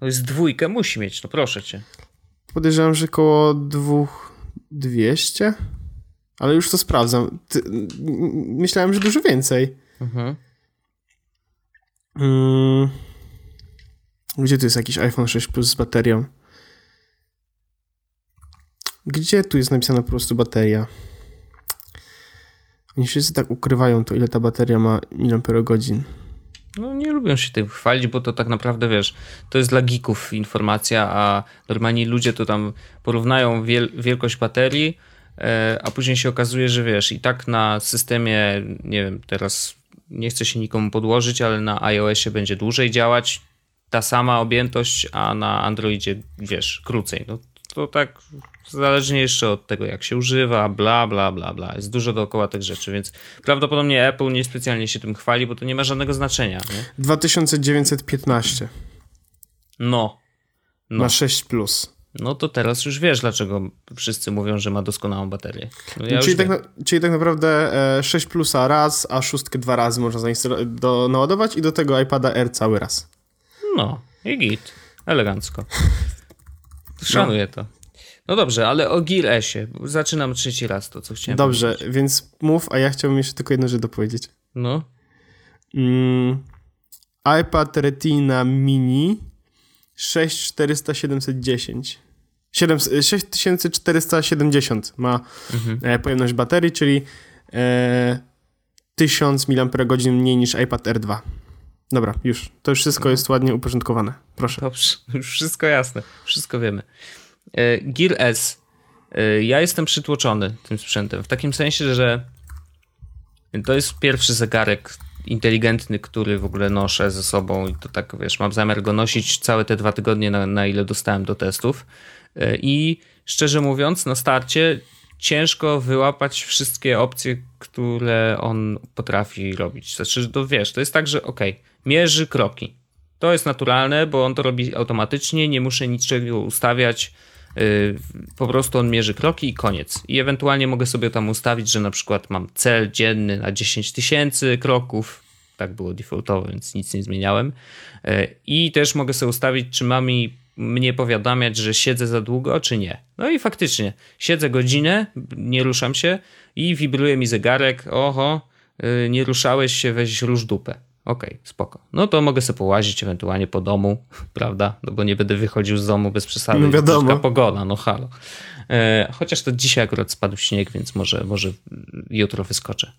To jest dwójkę, musi mieć, no proszę cię. podejrzewam, że koło 2200. Ale już to sprawdzam. Ty, myślałem, że dużo więcej. Mhm. Mm. Gdzie tu jest jakiś iPhone 6 Plus z baterią? Gdzie tu jest napisana po prostu bateria? Oni wszyscy tak ukrywają to, ile ta bateria ma miliamperogodzin. No nie lubią się tym chwalić, bo to tak naprawdę, wiesz, to jest dla geeków informacja, a normalni ludzie to tam porównają wiel wielkość baterii, a później się okazuje, że wiesz, i tak na systemie, nie wiem, teraz nie chcę się nikomu podłożyć, ale na iOSie będzie dłużej działać ta sama objętość, a na Androidzie, wiesz, krócej. No to tak zależnie jeszcze od tego, jak się używa, bla, bla, bla, bla. Jest dużo dookoła tych rzeczy, więc prawdopodobnie Apple niespecjalnie się tym chwali, bo to nie ma żadnego znaczenia, nie? 2915 No. No. na 6 Plus. No to teraz już wiesz, dlaczego wszyscy mówią, że ma doskonałą baterię. No ja czyli, tak na, czyli tak naprawdę e, 6 Plusa raz, a szóstkę dwa razy można zainstalować, do, naładować i do tego iPada R cały raz. No, i git. Elegancko. <laughs> Szanuję to. No dobrze, ale o Gear S-ie. Zaczynam trzeci raz to, co chciałem Dobrze, powiedzieć. więc mów, a ja chciałbym jeszcze tylko jedną rzecz dopowiedzieć. No. Mm, iPad Retina Mini 6400-710. 7, 6470 ma Mhm. e, pojemność baterii, czyli e, 1000 mAh mniej niż iPad R2. Dobra, już. To już wszystko jest ładnie uporządkowane. Proszę. Dobrze, <laughs> już wszystko jasne. Wszystko wiemy. E, Gear S. E, Ja jestem przytłoczony tym sprzętem. W takim sensie, że to jest pierwszy zegarek inteligentny, który w ogóle noszę ze sobą i to tak, wiesz, mam zamiar go nosić całe te dwa tygodnie, na, na ile dostałem do testów. E, I szczerze mówiąc, na starcie ciężko wyłapać wszystkie opcje, które on potrafi robić. Znaczy, to wiesz, to jest tak, że ok, mierzy kroki. To jest naturalne, bo on to robi automatycznie, nie muszę niczego ustawiać. Yy, Po prostu on mierzy kroki i koniec. I ewentualnie mogę sobie tam ustawić, że na przykład mam cel dzienny na 10 tysięcy kroków. Tak było defaultowo, więc nic nie zmieniałem. Yy, I też mogę sobie ustawić, czy ma mi mnie powiadamiać, że siedzę za długo, czy nie. No i faktycznie, siedzę godzinę, nie ruszam się i wibruje mi zegarek. Oho, yy, nie ruszałeś się, weź róż dupę. Okej, spoko. No to mogę sobie połazić ewentualnie po domu, <laughs> prawda? No bo nie będę wychodził z domu bez przesady. No wiadomo. Pogoda, no halo. E, chociaż to dzisiaj akurat spadł śnieg, więc może, może jutro wyskoczę.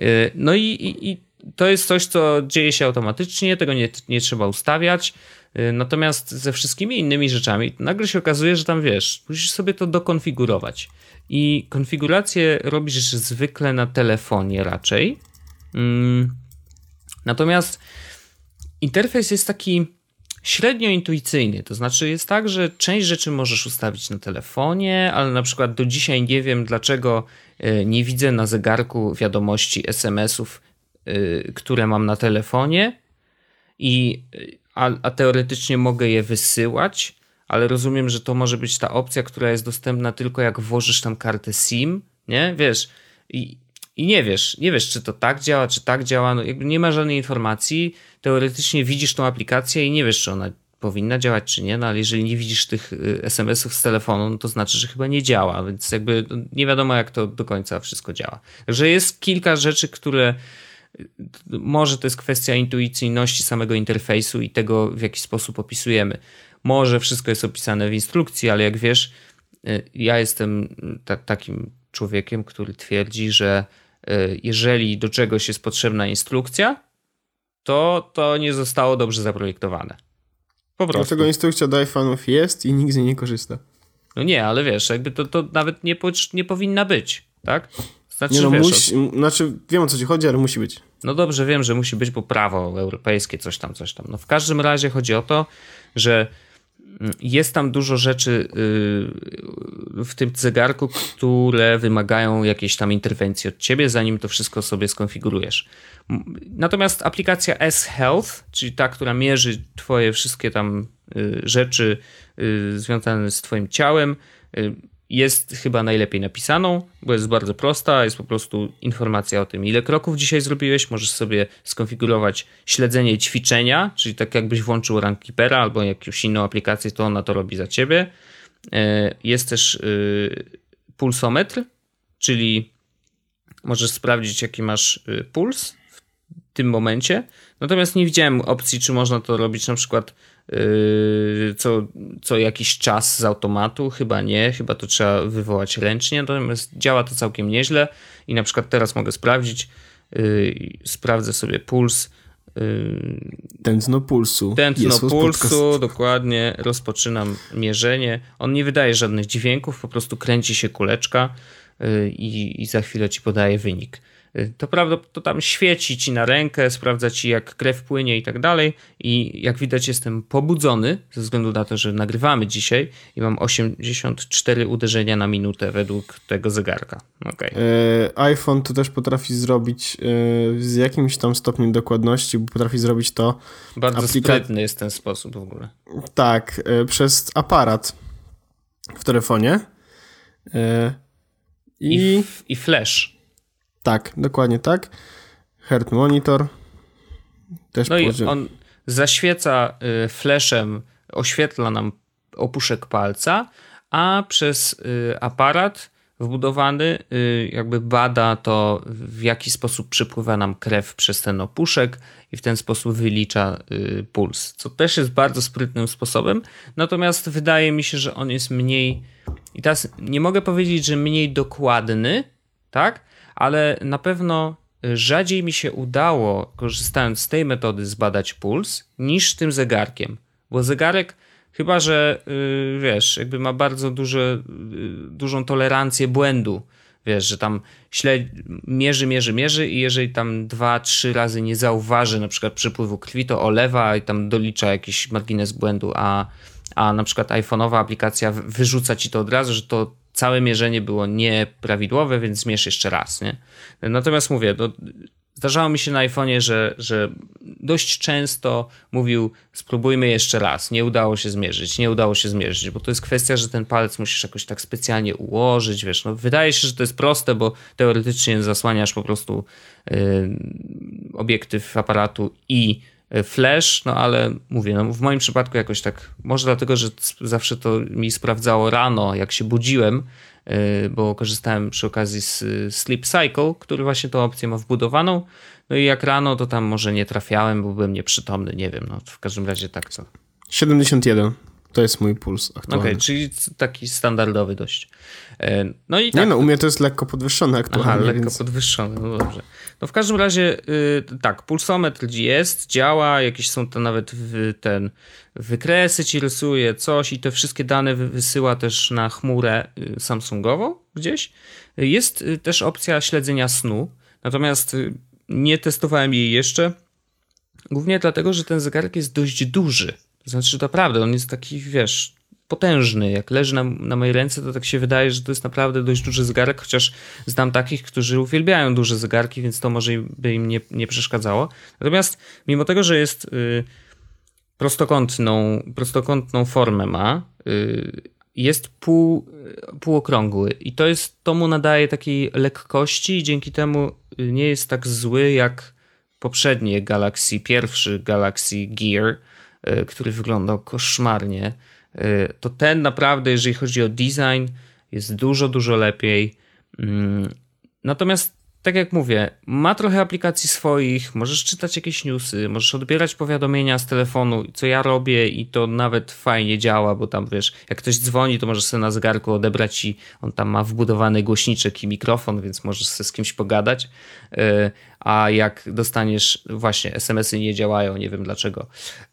E, no i, i, i to jest coś, co dzieje się automatycznie, tego nie, nie trzeba ustawiać. E, Natomiast ze wszystkimi innymi rzeczami nagle się okazuje, że tam wiesz, musisz sobie to dokonfigurować. I konfigurację robisz zwykle na telefonie raczej. Mm. Natomiast interfejs jest taki średnio intuicyjny. To znaczy jest tak, że część rzeczy możesz ustawić na telefonie, ale na przykład do dzisiaj nie wiem, dlaczego e, nie widzę na zegarku wiadomości SMS-ów, e, które mam na telefonie, i, a, a teoretycznie mogę je wysyłać, ale rozumiem, że to może być ta opcja, która jest dostępna tylko jak włożysz tam kartę SIM, nie? Wiesz, i, i nie wiesz, nie wiesz, czy to tak działa, czy tak działa, no jakby nie ma żadnej informacji. Teoretycznie widzisz tą aplikację i nie wiesz, czy ona powinna działać, czy nie, no ale jeżeli nie widzisz tych y, SMS-ów z telefonu, no to znaczy, że chyba nie działa, więc jakby no, nie wiadomo, jak to do końca wszystko działa. Także jest kilka rzeczy, które może to jest kwestia intuicyjności samego interfejsu i tego, w jaki sposób opisujemy. Może wszystko jest opisane w instrukcji, ale jak wiesz, y, ja jestem ta, takim człowiekiem, który twierdzi, że y, jeżeli do czegoś jest potrzebna instrukcja, to to nie zostało dobrze zaprojektowane. Po prostu. Dlatego instrukcja do iPhone'ów jest i nikt z niej nie korzysta. No nie, ale wiesz, jakby to, to nawet nie, nie powinna być, tak? Znaczy, Nie no, wiesz, musi, znaczy wiem o co ci chodzi, ale musi być. No dobrze, wiem, że musi być, bo prawo europejskie, coś tam, coś tam. No w każdym razie chodzi o to, że mm, jest tam dużo rzeczy yy, w tym zegarku, które wymagają jakiejś tam interwencji od ciebie, zanim to wszystko sobie skonfigurujesz. Natomiast aplikacja S-Health, czyli ta, która mierzy twoje wszystkie tam y, rzeczy y, związane z twoim ciałem, y, jest chyba najlepiej napisaną, bo jest bardzo prosta, jest po prostu informacja o tym, ile kroków dzisiaj zrobiłeś, możesz sobie skonfigurować śledzenie ćwiczenia, czyli tak jakbyś włączył Runkeepera albo jakąś inną aplikację, to ona to robi za ciebie. E, Jest też y, pulsometr, czyli możesz sprawdzić jaki masz y, puls w tym momencie. Natomiast nie widziałem opcji, czy można to robić na przykład co, co jakiś czas z automatu. Chyba nie, chyba to trzeba wywołać ręcznie. Natomiast działa to całkiem nieźle i na przykład teraz mogę sprawdzić, yy, sprawdzę sobie puls. Yy, Tętno pulsu. Tętno Jest pulsu, dokładnie, rozpoczynam mierzenie. On nie wydaje żadnych dźwięków, po prostu kręci się kuleczka i, i za chwilę ci podaje wynik. To prawda, to tam świeci ci na rękę, sprawdza ci jak krew płynie i tak dalej. I jak widać, jestem pobudzony ze względu na to, że nagrywamy dzisiaj i mam 84 uderzenia na minutę według tego zegarka. Okay. E, iPhone to też potrafi zrobić e, z jakimś tam stopniem dokładności, bo potrafi zrobić to Bardzo aplika- sprytny jest ten sposób w ogóle. tak, e, przez aparat w telefonie. I, I f- i flash. Tak, dokładnie tak. Heart monitor. Też No i on zaświeca y, flashem, oświetla nam opuszek palca, a przez y, aparat wbudowany y, jakby bada to, w jaki sposób przepływa nam krew przez ten opuszek i w ten sposób wylicza puls, co też jest bardzo sprytnym sposobem. Natomiast wydaje mi się, że on jest mniej, i teraz nie mogę powiedzieć, że mniej dokładny, tak? Ale na pewno rzadziej mi się udało, korzystając z tej metody, zbadać puls, niż tym zegarkiem. Bo zegarek, chyba że yy, wiesz, jakby ma bardzo duże, yy, dużą tolerancję błędu. Wiesz, że tam śledź, mierzy, mierzy, mierzy i jeżeli tam dwa, trzy razy nie zauważy na przykład przepływu krwi, to olewa i tam dolicza jakiś margines błędu, a, a na przykład iPhone'owa aplikacja wy- wyrzuca ci to od razu, że to całe mierzenie było nieprawidłowe, więc zmierz jeszcze raz, nie? Natomiast mówię, no, zdarzało mi się na iPhone'ie, że, że dość często mówił spróbujmy jeszcze raz, nie udało się zmierzyć, nie udało się zmierzyć, bo to jest kwestia, że ten palec musisz jakoś tak specjalnie ułożyć, wiesz, no wydaje się, że to jest proste, bo teoretycznie zasłaniasz po prostu yy, obiektyw aparatu i flash, no ale mówię, no w moim przypadku jakoś tak, może dlatego, że zawsze to mi sprawdzało rano, jak się budziłem, y, bo korzystałem przy okazji z y, Sleep Cycle, który właśnie tą opcję ma wbudowaną, no i jak rano, to tam może nie trafiałem, bo byłem nieprzytomny, nie wiem, no w każdym razie tak co. 71. To jest mój puls Okej, aktualny. czyli taki standardowy dość. E, No i Nie tak, no, u mnie to jest lekko podwyższone aktualnie, Aha, lekko więc... podwyższony, no dobrze. No w każdym razie, y, tak, pulsometr jest, działa, jakieś są to nawet w, ten wykresy ci rysuje, coś i te wszystkie dane wy- wysyła też na chmurę y, Samsungową gdzieś. Jest y, też opcja śledzenia snu, natomiast nie testowałem jej jeszcze, głównie dlatego, że ten zegarek jest dość duży. To znaczy, on jest taki, wiesz, potężny. Jak leży na, na mojej ręce, to tak się wydaje, że to jest naprawdę dość duży zegarek, chociaż znam takich, którzy uwielbiają duże zegarki, więc to może by im nie, nie przeszkadzało. Natomiast mimo tego, że jest y, prostokątną, prostokątną formę ma, y, jest pół, półokrągły i to jest, to mu nadaje takiej lekkości i dzięki temu y, nie jest tak zły jak poprzednie Galaxy, pierwszy Galaxy Gear, y, który wyglądał koszmarnie. Y, To ten naprawdę, jeżeli chodzi o design, jest dużo, dużo lepiej. Mm, Natomiast tak jak mówię, ma trochę aplikacji swoich, możesz czytać jakieś newsy, możesz odbierać powiadomienia z telefonu, co ja robię i to nawet fajnie działa, bo tam wiesz, jak ktoś dzwoni, to możesz sobie na zegarku odebrać i on tam ma wbudowany głośniczek i mikrofon, więc możesz sobie z kimś pogadać. E, a jak dostaniesz, właśnie SMS-y nie działają, nie wiem dlaczego,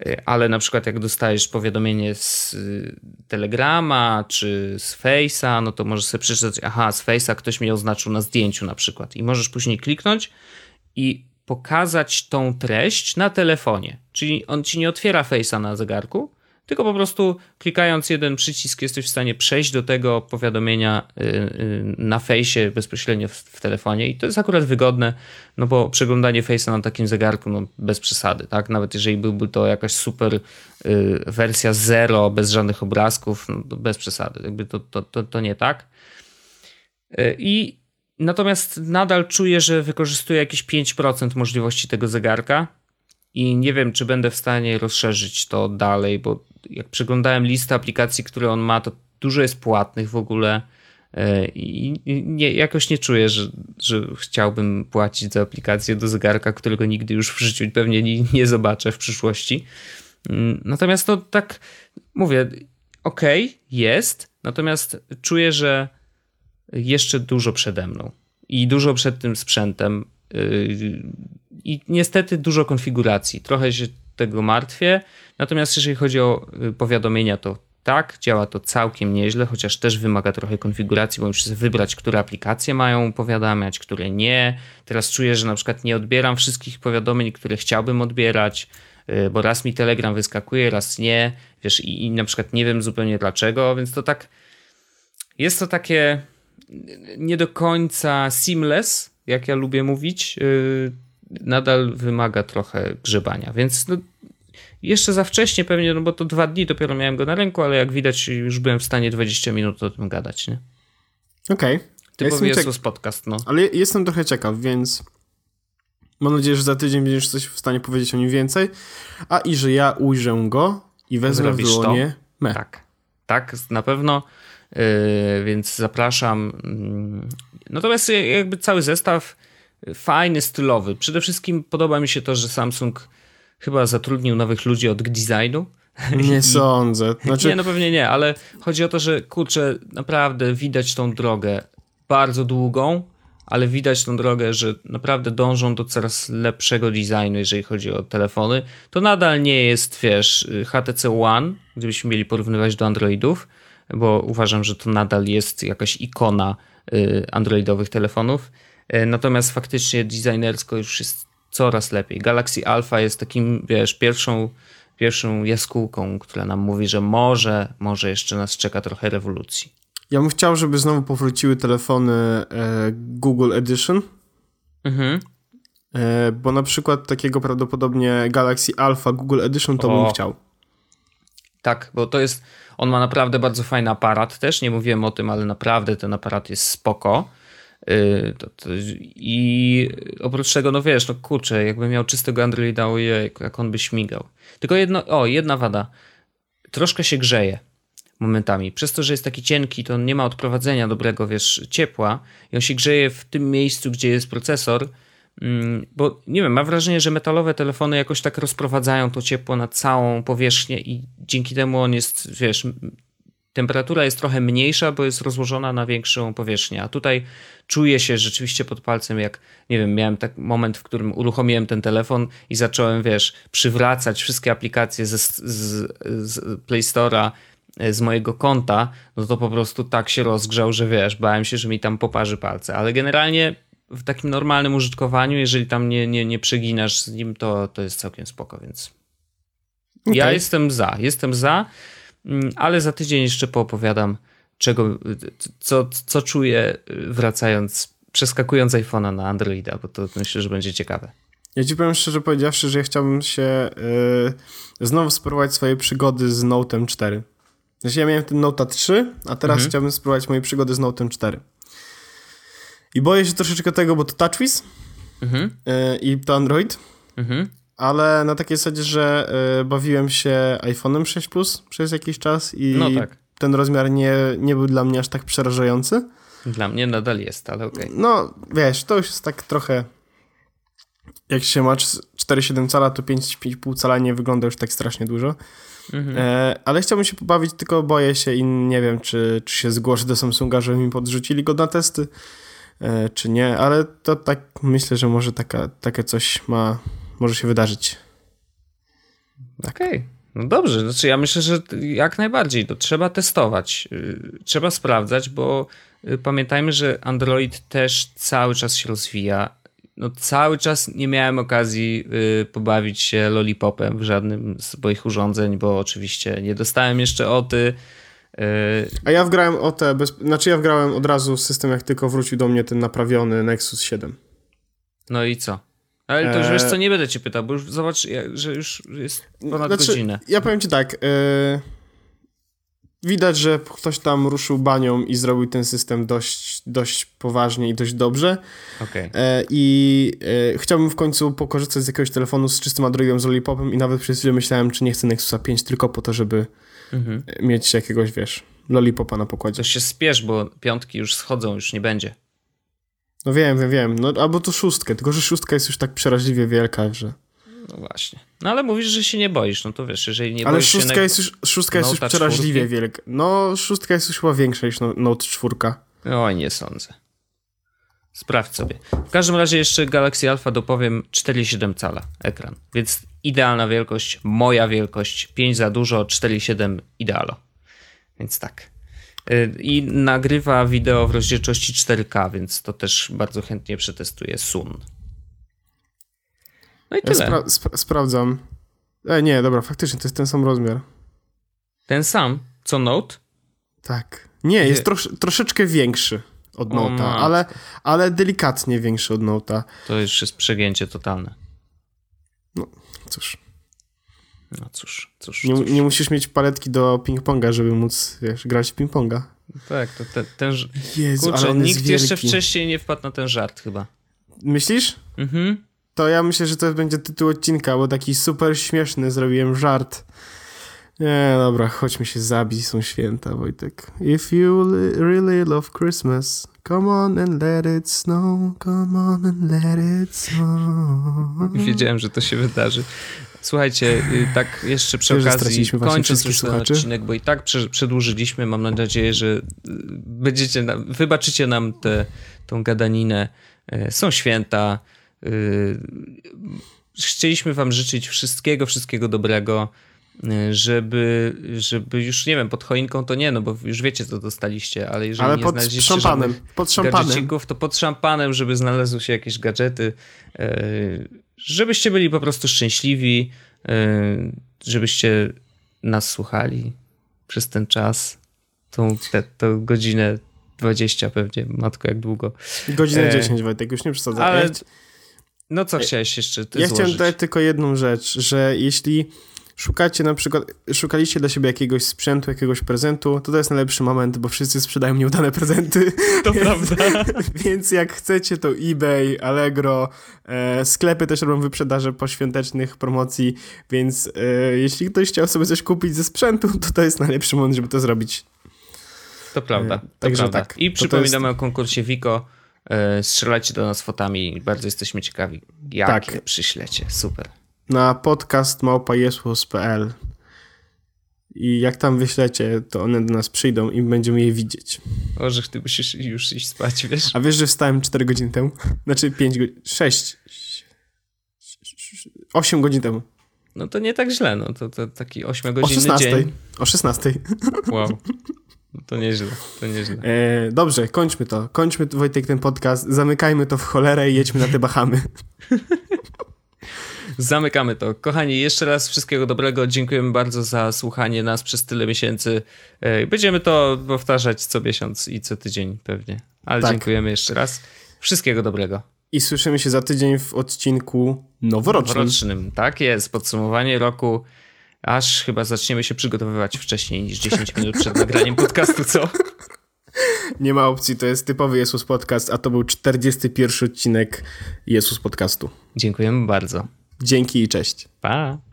e, ale na przykład jak dostajesz powiadomienie z y, Telegrama czy z Face'a, no to możesz sobie przeczytać, aha, z Face'a ktoś mnie oznaczył na zdjęciu na przykład i możesz później kliknąć i pokazać tą treść na telefonie. Czyli on ci nie otwiera Face'a na zegarku, tylko po prostu klikając jeden przycisk jesteś w stanie przejść do tego powiadomienia y, y, na fejsie bezpośrednio w, w, telefonie i to jest akurat wygodne, no bo przeglądanie fejsa na takim zegarku no bez przesady, tak? Nawet jeżeli byłby to jakaś super y, wersja zero, bez żadnych obrazków, no bez przesady, jakby to, to, to, to nie tak. I natomiast nadal czuję, że wykorzystuję jakieś 5% możliwości tego zegarka, i nie wiem, czy będę w stanie rozszerzyć to dalej, bo jak przeglądałem listę aplikacji, które on ma, to dużo jest płatnych w ogóle e, i nie, jakoś nie czuję, że, że chciałbym płacić za aplikację do zegarka, którego nigdy już w życiu pewnie nie, nie zobaczę w przyszłości. Mm, natomiast to tak mówię, ok, jest, natomiast czuję, że jeszcze dużo przede mną i dużo przed tym sprzętem. Y, I niestety dużo konfiguracji. Trochę się tego martwię. Natomiast jeżeli chodzi o y, powiadomienia, to tak, działa to całkiem nieźle, chociaż też wymaga trochę konfiguracji, bo muszę wybrać, które aplikacje mają powiadamiać, które nie. Teraz czuję, że na przykład nie odbieram wszystkich powiadomień, które chciałbym odbierać, y, bo raz mi Telegram wyskakuje, raz nie, wiesz, i, i na przykład nie wiem zupełnie dlaczego, więc to tak jest to takie nie do końca seamless, jak ja lubię mówić, y, nadal wymaga trochę grzebania, więc no, jeszcze za wcześnie pewnie, no bo to dwa dni dopiero miałem go na ręku, ale jak widać już byłem w stanie 20 minut o tym gadać, nie? Okej. Okay. Typowy ja jest podcast, no. Ale jestem trochę ciekaw, więc mam nadzieję, że za tydzień będziesz coś w stanie powiedzieć o nim więcej, a i że ja ujrzę go i wezmę Zrobisz w dłonie me. Tak, tak, na pewno, więc zapraszam. Mm, natomiast jakby cały zestaw fajny, stylowy. Przede wszystkim podoba mi się to, że Samsung chyba zatrudnił nowych ludzi od designu. Nie <laughs> I... sądzę. Znaczy... Nie, no pewnie nie, ale chodzi o to, że kurczę, naprawdę widać tą drogę bardzo długą, ale widać tą drogę, że naprawdę dążą do coraz lepszego designu, jeżeli chodzi o telefony. To nadal nie jest, wiesz, HTC One, gdybyśmy mieli porównywać do Androidów, bo uważam, że to nadal jest jakaś ikona y, androidowych telefonów E, natomiast faktycznie designersko już jest coraz lepiej. Galaxy Alpha jest takim, wiesz, pierwszą, pierwszą jaskółką, która nam mówi, że może, może jeszcze nas czeka trochę rewolucji. Ja bym chciał, żeby znowu powróciły telefony e, Google Edition. Mhm. E, bo na przykład takiego prawdopodobnie Galaxy Alpha Google Edition to o. bym chciał. Tak, bo to jest, on ma naprawdę bardzo fajny aparat też, nie mówiłem o tym, ale naprawdę ten aparat jest spoko. Y, I oprócz tego, no wiesz, no kurczę, jakby miał czystego Androida, ojej, jak on by śmigał. Tylko jedno, o, jedna wada. Troszkę się grzeje momentami. Przez to, że jest taki cienki, to on nie ma odprowadzenia dobrego, wiesz, ciepła i on się grzeje w tym miejscu, gdzie jest procesor, bo nie wiem, mam wrażenie, że metalowe telefony jakoś tak rozprowadzają to ciepło na całą powierzchnię i dzięki temu on jest, wiesz, temperatura jest trochę mniejsza, bo jest rozłożona na większą powierzchnię. A tutaj czuję się rzeczywiście pod palcem, jak nie wiem, miałem tak moment, w którym uruchomiłem ten telefon i zacząłem, wiesz, przywracać wszystkie aplikacje z, z, z Play Store'a e, z mojego konta, no to po prostu tak się rozgrzał, że wiesz, bałem się, że mi tam poparzy palce. Ale generalnie w takim normalnym użytkowaniu, jeżeli tam nie, nie, nie przeginasz z nim, to, to jest całkiem spoko, więc okay. ja jestem za, jestem za. Mm, ale za tydzień jeszcze poopowiadam, czego, co, co czuję wracając, przeskakując iPhone'a na Androida, bo to myślę, że będzie ciekawe. Ja ci powiem szczerze powiedziawszy, że ja chciałbym się yy, znowu spróbować swoje przygody z Note'em 4. Znaczy ja miałem ten Note 3, a teraz mhm. chciałbym spróbować moje przygody z Note'em 4. I boję się troszeczkę tego, bo to TouchWiz mhm. yy, i to Android. Mhm ale na takiej zasadzie, że y, bawiłem się iPhone'em 6 Plus przez jakiś czas i no tak. ten rozmiar nie, nie był dla mnie aż tak przerażający. Dla mnie nadal jest, ale okej. Okay. No, wiesz, to już jest tak trochę... Jak się ma 4,7 cala, to 5,5 cala nie wygląda już tak strasznie dużo. Mhm. E, ale chciałbym się pobawić, tylko boję się i nie wiem, czy, czy się zgłoszę do Samsunga, żeby mi podrzucili go na testy, e, czy nie, ale to tak myślę, że może taka, takie coś ma, może się wydarzyć. Tak. Okej. Okay. No dobrze, znaczy ja myślę, że jak najbardziej to trzeba testować, y, trzeba sprawdzać, bo y, pamiętajmy, że Android też cały czas się rozwija. No cały czas nie miałem okazji y, pobawić się lollipopem w żadnym z moich urządzeń, bo oczywiście nie dostałem jeszcze oty. A ja wgrałem OT, bez... znaczy ja wgrałem od razu system, jak tylko wrócił do mnie ten naprawiony Nexus 7. No i co? Ale to już wiesz co, nie będę cię pytał, bo już zobacz, że już jest ponad znaczy, godzinę. Ja powiem ci tak, yy, widać, że ktoś tam ruszył banią i zrobił ten system dość, dość poważnie i dość dobrze. Okay. Yy, I yy, chciałbym w końcu pokorzystać z jakiegoś telefonu z czystym Androidem, z Lollipopem i nawet przez chwilę myślałem, czy nie chcę Nexusa 5 tylko po to, żeby mhm. mieć jakiegoś, wiesz, Lollipopa na pokładzie. To się spiesz, bo piątki już schodzą, już nie będzie. No wiem, wiem, wiem. No, albo to szóstkę, tylko że szóstka jest już tak przeraźliwie wielka, że... No właśnie. No ale mówisz, że się nie boisz, no to wiesz, jeżeli nie ale boisz szóstka się... Jest już, szóstka jest już przeraźliwie czwórki? wielka. No, szóstka jest już chyba większa niż no, Note 4. Oj, nie sądzę. Sprawdź sobie. W każdym razie jeszcze Galaxy Alpha dopowiem 4,7 cala ekran, więc idealna wielkość, moja wielkość, 5 za dużo, 4,7 idealo. Więc tak. Y, i nagrywa wideo w rozdzielczości 4K, więc to też bardzo chętnie przetestuję Sun. No i tyle. Spra spra sprawdzam. E, nie, dobra, faktycznie to jest ten sam rozmiar. Ten sam? Co Note? Tak. Nie, jest trosz troszeczkę większy od Note'a, ale, ale delikatnie większy od Note'a. To już jest przegięcie totalne. No, cóż. No cóż, cóż, nie, cóż. nie musisz mieć paletki do ping-ponga, żeby móc, wiesz, grać w ping-ponga. Tak, to te, ten... Jezu, Kurczę, nikt jeszcze wcześniej nie wpadł na ten żart chyba. Myślisz? Mhm. To ja myślę, że to będzie tytuł odcinka, bo taki super śmieszny zrobiłem żart. Nie, dobra, chodźmy się zabić, są święta, Wojtek. If you really love Christmas, come on and let it snow, come on and let it snow. Wiedziałem, że to się wydarzy. Słuchajcie, y, tak jeszcze przy Wiesz, okazji, kończąc już ten odcinek, bo i tak przedłużyliśmy, mam nadzieję, że y, będziecie, wybaczycie nam tę gadaninę. Y, są święta. Chcieliśmy wam życzyć wszystkiego, wszystkiego dobrego, żeby, żeby już, nie wiem, pod choinką to nie, no bo już wiecie, co dostaliście, ale jeżeli ale nie pod znaleźliście szampanem, pod szampanem. to pod szampanem, żeby znalazły się jakieś gadżety, żebyście byli po prostu szczęśliwi, y, żebyście nas słuchali przez ten czas, tą, te, tą godzinę 20 pewnie, matko jak długo. Godzinę e, 10 Wojtek, już nie przesadzam. Ale, no co chciałeś jeszcze Ja złożyć? chciałem dodać tylko jedną rzecz, że jeśli szukacie na przykład, szukaliście dla siebie jakiegoś sprzętu, jakiegoś prezentu, to to jest najlepszy moment, bo wszyscy sprzedają nieudane prezenty. <laughs> To prawda. <laughs> Więc jak chcecie, to eBay, Allegro, e, sklepy też robią wyprzedaże poświątecznych promocji, więc e, jeśli ktoś chciał sobie coś kupić ze sprzętu, to to jest najlepszy moment, żeby to zrobić. To prawda. E, to Także prawda. tak. I przypominamy jest... o konkursie Wiko. E, strzelajcie do nas fotami, bardzo jesteśmy ciekawi, jakie tak. przyślecie. Super na podcast małpajesłos.pl i jak tam wyślecie, to one do nas przyjdą i będziemy je widzieć. Orzech, ty musisz już iść spać, wiesz? A wiesz, że wstałem 4 godziny temu? Znaczy 5 godzin, 6, 8 godzin temu. No to nie tak źle, no to, to taki 8 godziny o 16, dzień. O 16. Wow. No to nieźle, to nieźle. E, dobrze, kończmy to. Kończmy, Wojtek, ten podcast. Zamykajmy to w cholerę i jedźmy na te Bahamy. <laughs> Zamykamy to. Kochani, jeszcze raz wszystkiego dobrego. Dziękujemy bardzo za słuchanie nas przez tyle miesięcy. E, będziemy to powtarzać co miesiąc i co tydzień pewnie. Ale tak. dziękujemy jeszcze raz. Wszystkiego dobrego. I słyszymy się za tydzień w odcinku noworocznym. Noworocznym, tak jest. Podsumowanie roku. Aż chyba zaczniemy się przygotowywać wcześniej niż 10 minut przed nagraniem podcastu, co? <laughs> Nie ma opcji, to jest typowy Jezus Podcast, a to był 41 odcinek Jezus Podcastu. Dziękujemy bardzo. Dzięki i cześć. Pa.